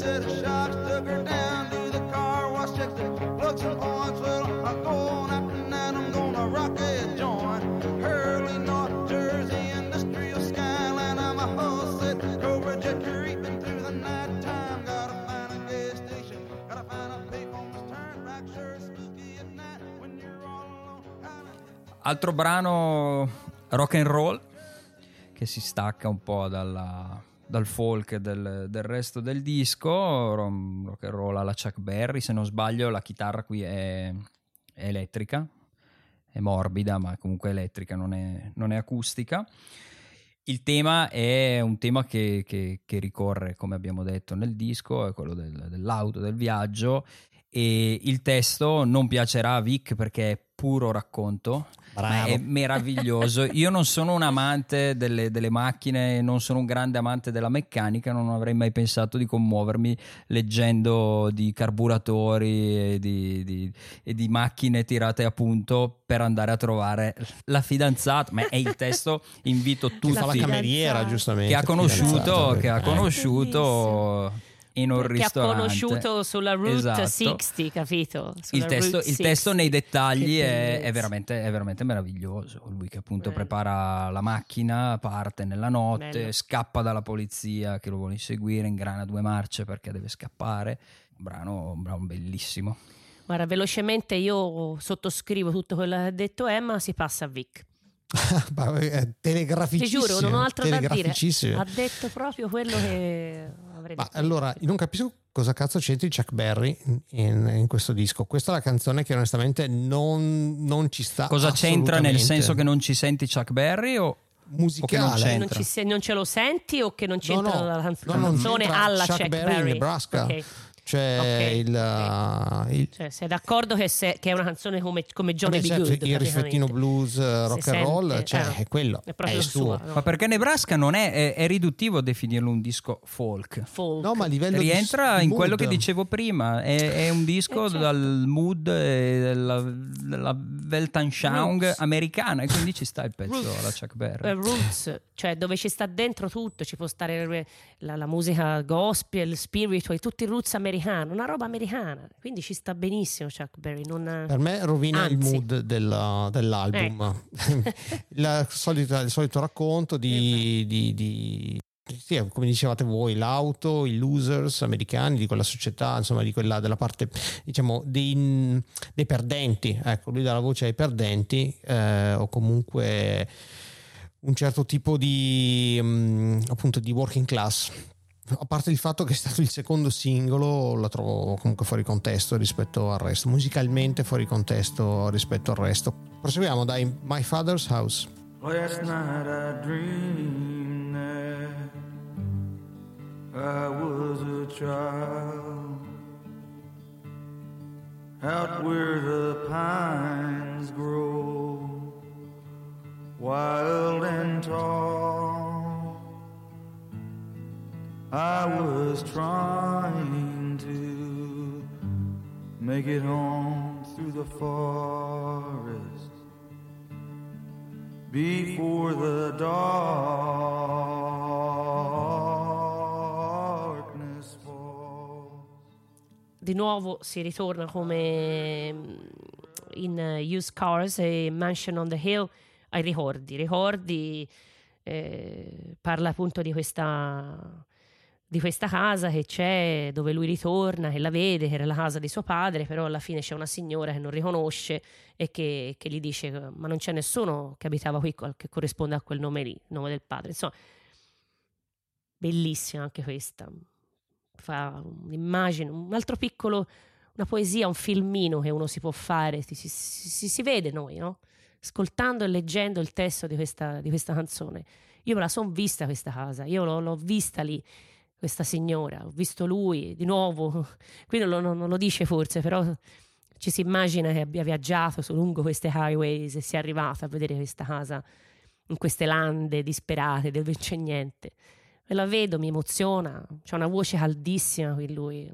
set of Took her down to the car wash, checked the plugs and points Well, I'm going after that, I'm gonna rock a joint. Early North Jersey industrial skyline. I'm a whole set Cobra jet creeping through the night time. Gotta find a gas station Gotta find a payphone turnback Sure spooky at night when you're all alone. Altro brano rock and roll che si stacca un po' dalla, dal folk del, del, resto del disco, rock and roll alla Chuck Berry, se non sbaglio la chitarra qui è, è elettrica, è morbida ma comunque elettrica, non è, non è acustica. Il tema è un tema che, che, che, ricorre, come abbiamo detto nel disco, è quello del, dell'auto, del viaggio e il testo non piacerà a Vic perché è puro racconto ma è meraviglioso. Io non sono un amante delle, delle, macchine, non sono un grande amante della meccanica, non avrei mai pensato di commuovermi leggendo di carburatori e di, di, e di macchine tirate a punto per andare a trovare la fidanzata. Ma è il testo, invito tutti. Fa la cameriera, giustamente. Che ha conosciuto, che ha conosciuto in un che ristorante. Che ha conosciuto sulla Route esatto. 60, capito? Il testo, il testo, nei dettagli è, è, veramente, è, veramente, meraviglioso. Lui che appunto Bello. prepara la macchina, parte nella notte, Bello. scappa dalla polizia che lo vuole inseguire, ingrana due marce perché deve scappare. Un brano, un brano bellissimo. Guarda, velocemente io sottoscrivo tutto quello che ha detto Emma, si passa a Vic. telegraficissimo. Ti giuro, non ho altro da dire. Ha detto proprio quello che avrei Ma detto. allora, io non capisco cosa cazzo c'entri Chuck Berry in, in, questo disco. Questa è la canzone che onestamente non, non ci sta. Cosa c'entra nel senso che non ci senti Chuck Berry o musicale. Non, ci, non, ce lo senti o che non c'entra no, no, la canzone no, alla Chuck, Chuck Berry, Berry. Nebraska. Okay. Cioè, okay, il, okay. il, cioè, sei d'accordo che, se, che, è una canzone come, come Johnny certo, Good, il riflettino blues rock and roll cioè, eh, è quello è proprio è suo no? ma perché Nebraska non è, è, è, riduttivo definirlo un disco folk, folk. no ma a livello rientra di, in mood. quello che dicevo prima è, un disco eh, certo. dal mood della, della Weltanschauung americana e quindi ci sta il pezzo alla Chuck Berry uh, Roots cioè dove ci sta dentro tutto ci può stare la, la musica gospel spiritual tutti i roots americani americano, una roba americana, quindi ci sta benissimo Chuck Berry. Non... Per me rovina Anzi. il mood della, dell'album, ecco. il, solito, il, solito, racconto di, di, di sì, come dicevate voi, l'auto, i losers americani di quella società, insomma, di quella della parte, diciamo, dei, dei perdenti. Ecco, lui dà la voce ai perdenti, eh, o comunque un certo tipo di, um, appunto, di working class a parte il fatto che è stato il secondo singolo, la trovo comunque fuori contesto rispetto al resto, musicalmente fuori contesto rispetto al resto. Proseguiamo dai My Father's House. Last night I dreamed that I was a child out where the pines grow wild and tall I was trying to make it home through the forest before the darkness falls. Di nuovo si ritorna come mm, in uh, Used Cars e Mansion on the Hill ai ricordi. Ricordi eh, parla appunto di questa di questa casa che c'è, dove lui ritorna, che la vede, che era la casa di suo padre, però alla fine c'è una signora che non riconosce e che, che gli dice ma non c'è nessuno che abitava qui che corrisponde a quel nome lì, il nome del padre. Insomma, bellissima anche questa. Fa un'immagine, un altro piccolo, una poesia, un filmino che uno si può fare, si, si, si, si vede noi, no? Ascoltando e leggendo il testo di questa, di questa canzone. Io me la sono vista questa casa, io l'ho, l'ho vista lì questa signora, ho visto lui di nuovo, qui non lo, non lo dice forse, però ci si immagina che abbia viaggiato su lungo queste highways e sia arrivato a vedere questa casa in queste lande disperate dove c'è niente. E la vedo, mi emoziona, c'è una voce caldissima qui lui,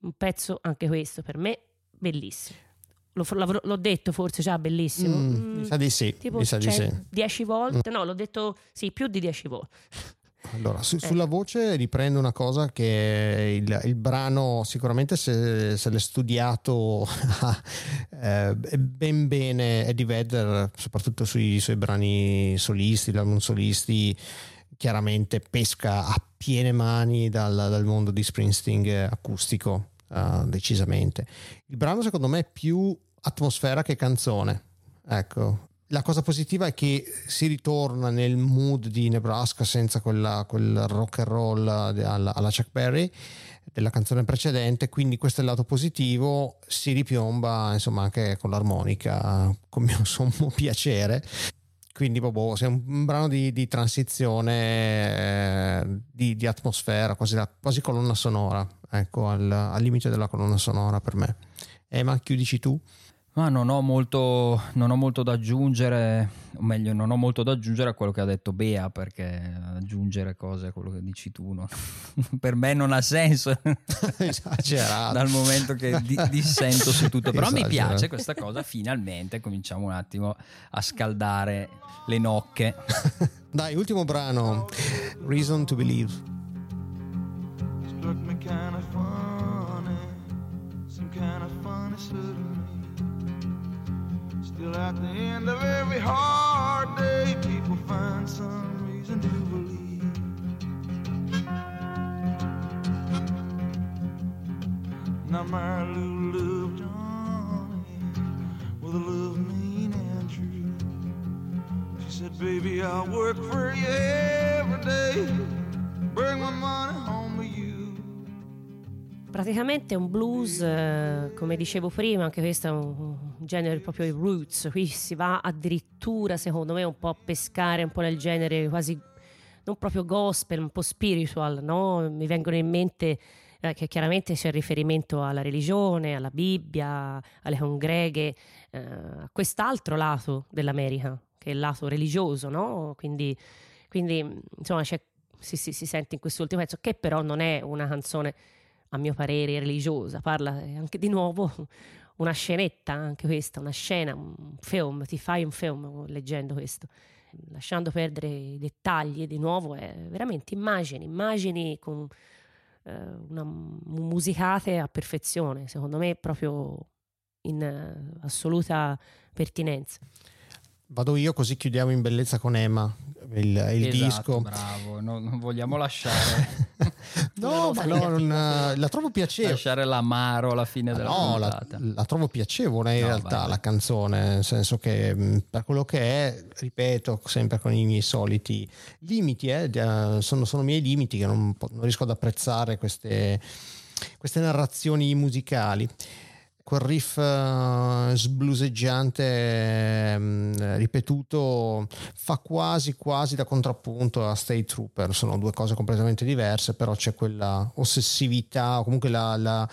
un pezzo anche questo per me bellissimo. L'ho, l'ho detto forse già bellissimo. Mm, mm, mi sa di sì. Tipo, mi sa di sì. Dieci volte? Mm. No, l'ho detto sì, più di dieci volte. Allora, su, sulla voce riprendo una cosa che il, il brano sicuramente se, se l'è studiato eh, ben bene Eddie Vedder, soprattutto sui suoi brani solisti, l'album solisti, chiaramente pesca a piene mani dal, dal mondo di Springsteen acustico, uh, decisamente. Il brano secondo me è più atmosfera che canzone. Ecco, la cosa positiva è che si ritorna nel mood di Nebraska senza quella, quel rock and roll alla, alla Chuck Berry della canzone precedente, quindi questo è il lato positivo, si ripiomba insomma anche con l'armonica con mio sommo piacere. quindi boh, è un, un brano di, di transizione, eh, di, di, atmosfera, quasi, la, quasi colonna sonora, ecco, al, al limite della colonna sonora per me. Emma, chiudici tu. Ma non ho, molto, non ho molto da aggiungere, o meglio, non ho molto da aggiungere a quello che ha detto Bea, perché aggiungere cose a quello che dici tu no? per me non ha senso. Esagerato. Dal momento che di, dissento su tutto. Però Esagerato. mi piace questa cosa, finalmente cominciamo un attimo a scaldare le nocche. Dai, ultimo brano, Reason to Believe. Struck me kind of funny, some kind of funny Still at the end of every hard day, people find some reason to believe. Now my little love Johnny, with a love mean and true. She said, baby, I'll work for you every day, bring my money home. Praticamente un blues, eh, come dicevo prima, anche questo è un, genere proprio i roots, qui si va addirittura secondo me un po' a pescare un po' nel genere quasi non proprio gospel, un po' spiritual, no? Mi vengono in mente eh, che chiaramente c'è riferimento alla religione, alla Bibbia, alle congreghe, eh, a quest'altro lato dell'America, che è il lato religioso, no? Quindi, quindi insomma si, si, si sente in quest'ultimo pezzo, che però non è una canzone a mio parere religiosa, parla anche di nuovo una scenetta, anche questa, una scena, un film, ti fai un film leggendo questo, lasciando perdere i dettagli di nuovo, è veramente immagini, immagini con eh, una musicate a perfezione, secondo me proprio in uh, assoluta pertinenza. Vado io così chiudiamo in bellezza con Emma il, il esatto, disco. Bravo, no, non vogliamo lasciare. no, ma no, non, la trovo piacevole. Lasciare l'amaro alla fine della no. La, la trovo piacevole in no, realtà vai, la canzone, nel senso che mm, per quello che è, ripeto, sempre con i miei soliti limiti, eh, sono, sono miei limiti che non, non riesco ad apprezzare queste, queste narrazioni musicali quel riff uh, sbluseggiante um, ripetuto fa quasi quasi da contrappunto a State Trooper. Sono due cose completamente diverse però c'è quella ossessività o comunque la, la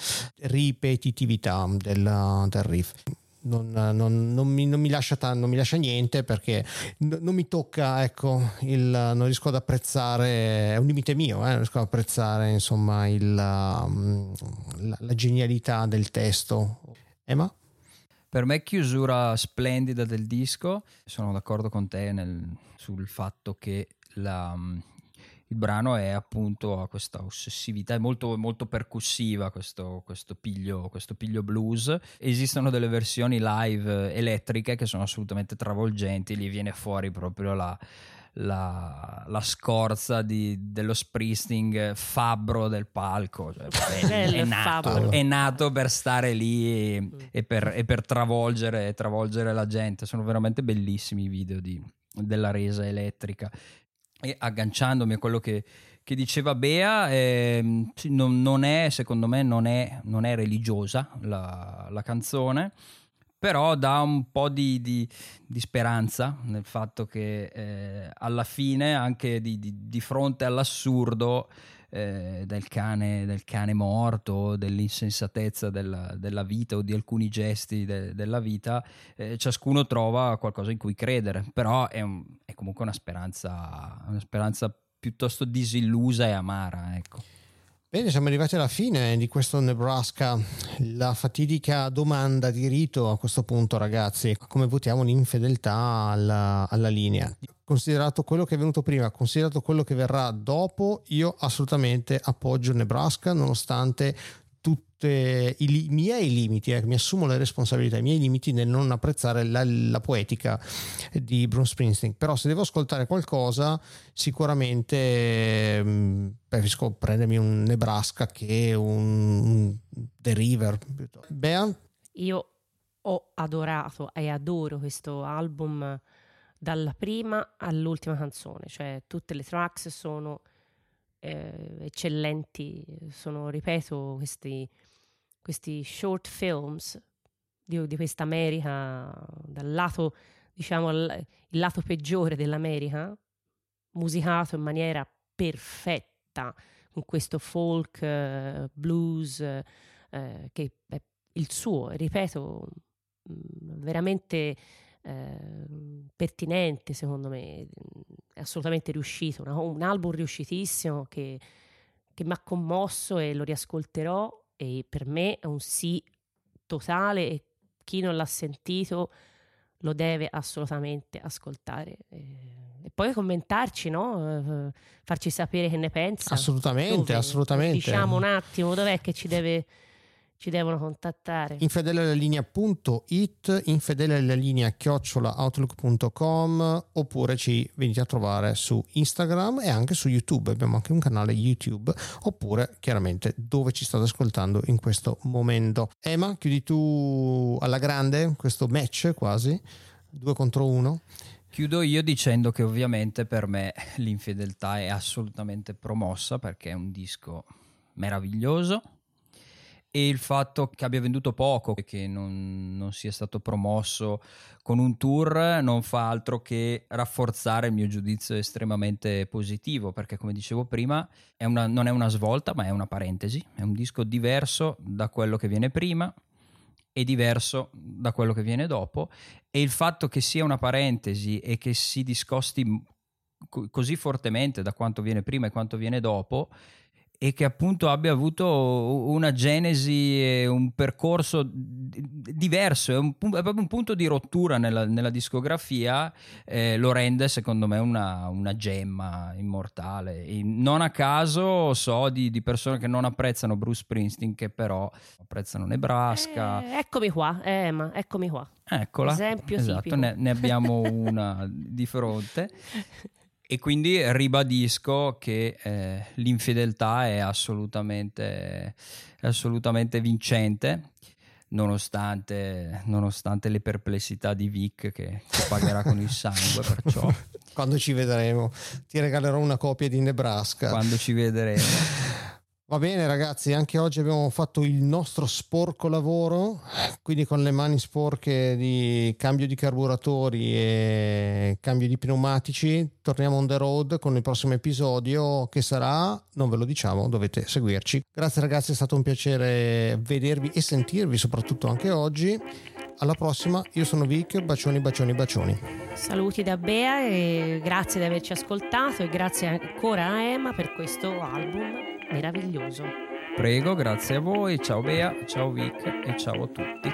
ripetitività del, del riff non, non, non, mi, mi lascia t- non mi lascia niente perché n- non mi tocca, ecco, il, non riesco ad apprezzare, è un limite mio, eh, non riesco ad apprezzare insomma il, um, la, la genialità del testo. Emma? Per me chiusura splendida del disco, sono d'accordo con te nel, sul fatto che la, il brano è appunto a questa ossessività, è molto, molto percussiva questo, questo, piglio, questo piglio blues. Esistono delle versioni live elettriche che sono assolutamente travolgenti, gli viene fuori proprio la, la, la, scorza di, dello Springsteen fabbro del palco. Cioè, è, è, nato, è, nato, per stare lì e, mm. e, per, e per travolgere, travolgere, la gente. Sono veramente bellissimi i video di, della resa elettrica. E agganciandomi a quello che, che diceva Bea, eh, non, non, è, secondo me, non è, non è religiosa la, la, canzone, però dà un po' di, di, di speranza nel fatto che eh, alla fine, anche di, di fronte all'assurdo, eh, del, cane, del, cane, morto, dell'insensatezza della, della, vita o di alcuni gesti de, della vita, eh, ciascuno trova qualcosa in cui credere, però è, un, è comunque una speranza, una speranza piuttosto disillusa e amara. Ecco. Bene, siamo arrivati alla fine di questo Nebraska, la fatidica domanda di rito a questo punto ragazzi, come votiamo l'infedeltà alla, alla linea? Considerato quello che è venuto prima, considerato quello che verrà dopo, io assolutamente appoggio Nebraska nonostante tutti i miei limiti, eh, mi assumo le responsabilità, i miei limiti nel non apprezzare la, la, di Bruce Springsteen. Però se devo ascoltare qualcosa, sicuramente mh, mm, preferisco prendermi un Nebraska che un, un The River. Bea? Io ho adorato e adoro questo album dalla prima all'ultima canzone, cioè tutte le tracks sono eh, eccellenti, sono, ripeto, questi, questi short films di, di questa America dal lato diciamo, il, lato peggiore dell'America, musicato in maniera perfetta, con questo folk, uh, blues, uh, che è il suo, ripeto, mm, veramente uh, pertinente secondo me, è assolutamente riuscito, una, un album riuscitissimo che, che mi ha commosso e lo riascolterò e per me è un sì totale e chi non l'ha sentito lo deve assolutamente ascoltare. E poi commentarci, no? farci sapere che ne pensa. Assolutamente, Dove? assolutamente. Diciamo un attimo dov'è che ci deve ci devono contattare. Infedelealalinea.it, infedelealalinea chiocciolaoutlook.com oppure ci venite a trovare su Instagram e anche su YouTube. Abbiamo anche un canale YouTube oppure chiaramente dove ci state ascoltando in questo momento. Emma, chiudi tu alla grande questo match quasi, due contro uno. Chiudo io dicendo che ovviamente per me l'infedeltà è assolutamente promossa perché è un disco meraviglioso e il fatto che abbia venduto poco e che non, non, sia stato promosso con un tour non fa altro che rafforzare il mio giudizio estremamente positivo perché come dicevo prima è una, non è una svolta ma è una parentesi, è un disco diverso da quello che viene prima e diverso da quello che viene dopo. E il fatto che sia una parentesi e che si discosti così fortemente da quanto viene prima e quanto viene dopo e che appunto abbia avuto una genesi e un percorso diverso, è, un, è proprio un punto di rottura nella, nella discografia, eh, lo rende secondo me una, una gemma immortale. E non a caso so di, di, persone che non apprezzano Bruce Springsteen, che però apprezzano Nebraska. Eh, eccomi qua, eh, ma eccomi qua. Eccola. Esempio esatto, ne, ne, abbiamo una di fronte. E quindi ribadisco che eh, l'infedeltà è assolutamente, è assolutamente vincente, nonostante, nonostante, le perplessità di Vic che, che pagherà con il sangue. Perciò. Quando ci vedremo, ti regalerò una copia di Nebraska. Quando ci vedremo. Va bene ragazzi, anche oggi abbiamo fatto il nostro sporco lavoro, quindi con le mani sporche di cambio di carburatori e cambio di pneumatici, torniamo on the road con il prossimo episodio che sarà, non ve lo diciamo, dovete seguirci. Grazie ragazzi, è stato un piacere vedervi e sentirvi soprattutto anche oggi. Alla prossima, io sono Vic, bacioni, bacioni, bacioni. Saluti da Bea e grazie di averci ascoltato e grazie ancora a Emma per questo album meraviglioso. Prego, grazie a voi, ciao Bea, ciao Vic e ciao a tutti.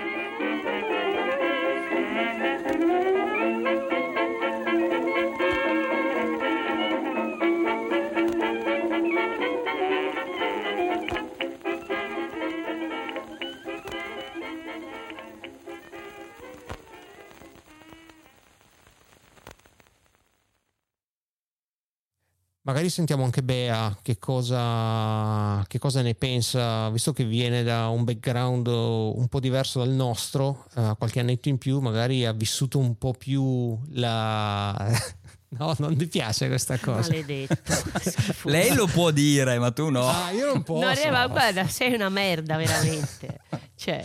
Magari sentiamo anche Bea che cosa, che cosa, ne pensa, visto che viene da un background un po' diverso dal nostro, uh, qualche annetto in più, magari ha vissuto un po' più la... No, non ti piace questa cosa. Maledetto. Lei lo può dire, ma tu no. Ah, io non posso. No, ma guarda, sei una merda veramente. cioè,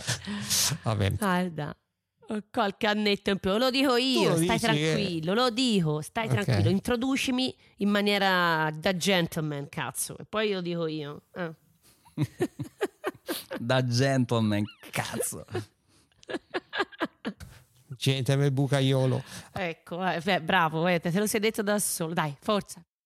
Vabbè. Guarda. Qualche annetto in più, lo dico io, lo stai tranquillo, che... lo dico, stai okay. tranquillo, introducimi in maniera da gentleman, cazzo, e poi lo dico io. Eh. da gentleman, cazzo. Gentleman bucaiolo. Ecco, eh, beh, bravo, eh, te lo sei detto da solo, dai, forza.